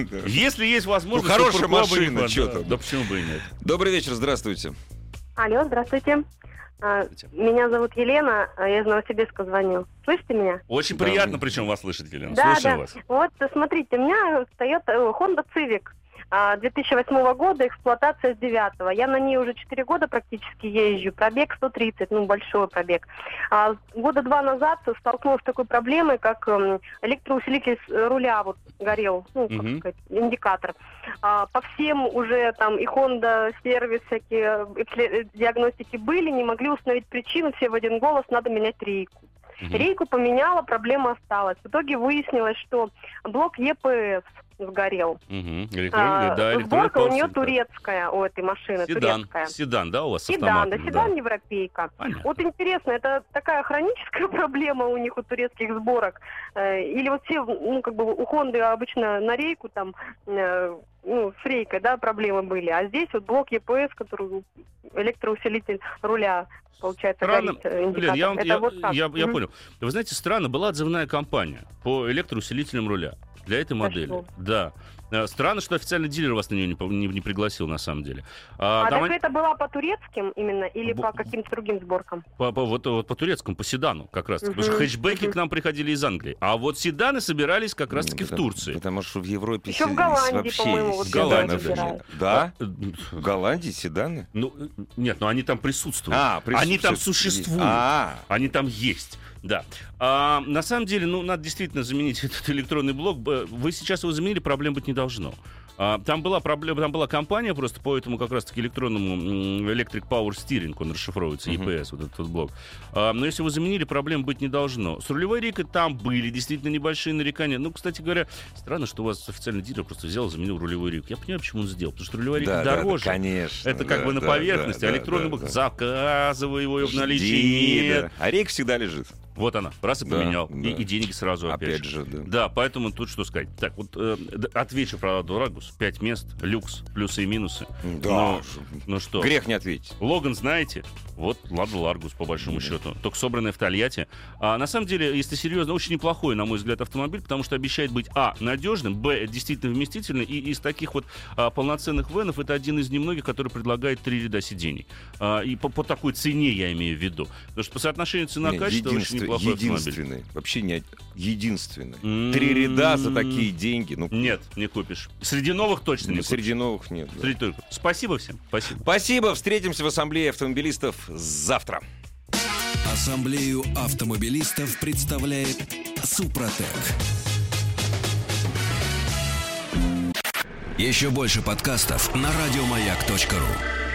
[SPEAKER 2] Q7.
[SPEAKER 3] Если есть возможность...
[SPEAKER 2] Ну, хорошая машина,
[SPEAKER 3] надо.
[SPEAKER 2] там.
[SPEAKER 3] Да почему бы и нет?
[SPEAKER 2] Добрый вечер, здравствуйте.
[SPEAKER 11] Алло, здравствуйте. А, Меня зовут Елена, а я из Новосибирска звоню. Слышите меня?
[SPEAKER 3] Очень приятно, причем вас слышать, Елена.
[SPEAKER 11] да,
[SPEAKER 3] Слушаю
[SPEAKER 11] да.
[SPEAKER 3] вас.
[SPEAKER 11] Вот, смотрите, у меня стоит э, Honda Civic 2008 года, эксплуатация с 9 Я на ней уже 4 года практически езжу. Пробег 130, ну, большой пробег. А, года два назад столкнулась с такой проблемой, как эм, электроусилитель э, руля вот горел, ну, как
[SPEAKER 12] Мгм.
[SPEAKER 11] сказать, индикатор. А, по всем уже там и Honda сервис, всякие э, эксле- диагностики были, не могли установить причину, все в один голос, надо менять рейку. Рейку поменяла, проблема осталась. В итоге выяснилось, что блок ЕПС сгорел.
[SPEAKER 3] Мгм.
[SPEAKER 11] А,
[SPEAKER 3] да,
[SPEAKER 11] сборка у нее
[SPEAKER 3] да.
[SPEAKER 11] турецкая, у этой машины,
[SPEAKER 3] Седан,
[SPEAKER 11] турецкая.
[SPEAKER 3] седан, да, у вас
[SPEAKER 11] Седан, да, седан европейка. Вот интересно, это такая хроническая проблема у них, у турецких сборок? Э, Или вот все, ну, как бы у Хонды обычно на рейку там, э, ну, с рейкой, да, проблемы были. А здесь вот блок ЕПС, который электроусилитель руля, получается,
[SPEAKER 3] Странно,
[SPEAKER 11] горит. э,
[SPEAKER 3] Лен, я, вам- я-
[SPEAKER 11] вот так.
[SPEAKER 3] я- я
[SPEAKER 11] Мгм.
[SPEAKER 3] понял. Вы знаете, странно, была отзывная кампания по электроусилителям руля для этой модели. Да. Э, Странно, что официальный дилер вас на нее не, не- не пригласил, на самом деле. А,
[SPEAKER 11] А
[SPEAKER 3] там
[SPEAKER 11] так
[SPEAKER 3] они-
[SPEAKER 11] это была по турецким именно или
[SPEAKER 3] Бу-
[SPEAKER 11] по каким-то другим сборкам?
[SPEAKER 3] по, по- вот, вот по турецкому, по седану как раз. Потому что хэтчбеки к нам приходили из Англии. А вот седаны собирались как раз-таки в Турции.
[SPEAKER 2] Потому что в Европе
[SPEAKER 11] Еще в Голландии,
[SPEAKER 2] вообще
[SPEAKER 11] по-моему, вот
[SPEAKER 3] В Голландии
[SPEAKER 2] седаны.
[SPEAKER 11] собирают.
[SPEAKER 2] Да? В Голландии седаны?
[SPEAKER 3] Ну, э, нет, но они там присутствуют.
[SPEAKER 2] А,
[SPEAKER 3] Они там
[SPEAKER 2] присутствуют.
[SPEAKER 3] существуют.
[SPEAKER 2] А.
[SPEAKER 3] Они там есть. Да. А, на самом деле, ну, надо действительно заменить этот электронный блок. Вы сейчас его заменили, проблем быть не должно. А, там была проблема, там была компания просто по этому как раз-таки электронному Electric Power Steering, он расшифровывается, EPS, вот этот блок. А, но если вы заменили, проблем быть не должно. С рулевой рейкой там были действительно небольшие нарекания. Ну, кстати говоря, странно, что у вас официальный дилер просто взял и заменил рулевую рейку. Я понимаю, почему он сделал, потому что рулевая рейка
[SPEAKER 2] Да, да, да,
[SPEAKER 3] дороже.
[SPEAKER 2] конечно,
[SPEAKER 3] Это как
[SPEAKER 2] да,
[SPEAKER 3] бы на
[SPEAKER 2] да,
[SPEAKER 3] поверхности,
[SPEAKER 2] да,
[SPEAKER 3] а электронный
[SPEAKER 2] да,
[SPEAKER 3] блок
[SPEAKER 2] да.
[SPEAKER 3] заказывай его и в наличии
[SPEAKER 2] Жди,
[SPEAKER 3] нет.
[SPEAKER 2] да. А рейка всегда лежит.
[SPEAKER 3] Вот она, раз и
[SPEAKER 2] Да,
[SPEAKER 3] поменял.
[SPEAKER 2] да.
[SPEAKER 3] И, и деньги сразу опять,
[SPEAKER 2] Опять же, да.
[SPEAKER 3] Да, поэтому тут что сказать. Так, вот э, отвечу про Дорагус. Пять мест, люкс, плюсы и минусы.
[SPEAKER 2] Да.
[SPEAKER 3] Ну, ну что?
[SPEAKER 2] Грех не ответить.
[SPEAKER 3] Логан знаете? Вот Ладу Ларгус, по большому счету. Только собранная в Тольятти. А на самом деле, если серьезно, очень неплохой, на мой взгляд, автомобиль, потому что обещает быть, а, надежным, б, действительно вместительный, и из таких вот а, полноценных венов это один из немногих, который предлагает три ряда сидений. А, и по, по такой цене я имею в виду. Потому что по соотношению цена-качество очень неплохой автомобиль.
[SPEAKER 2] единственный. Вообще не единственный. Три ряда за такие деньги. Ну,
[SPEAKER 3] Нет, не купишь. Среди новых точно не
[SPEAKER 2] ну,
[SPEAKER 3] купишь.
[SPEAKER 2] среди новых нет. да.
[SPEAKER 3] Среди только. Спасибо всем. Спасибо.
[SPEAKER 2] Спасибо. Встретимся в ассамблее автомобилистов завтра.
[SPEAKER 1] Ассамблею автомобилистов представляет Супротек. Еще больше подкастов на радиомаяк.ру.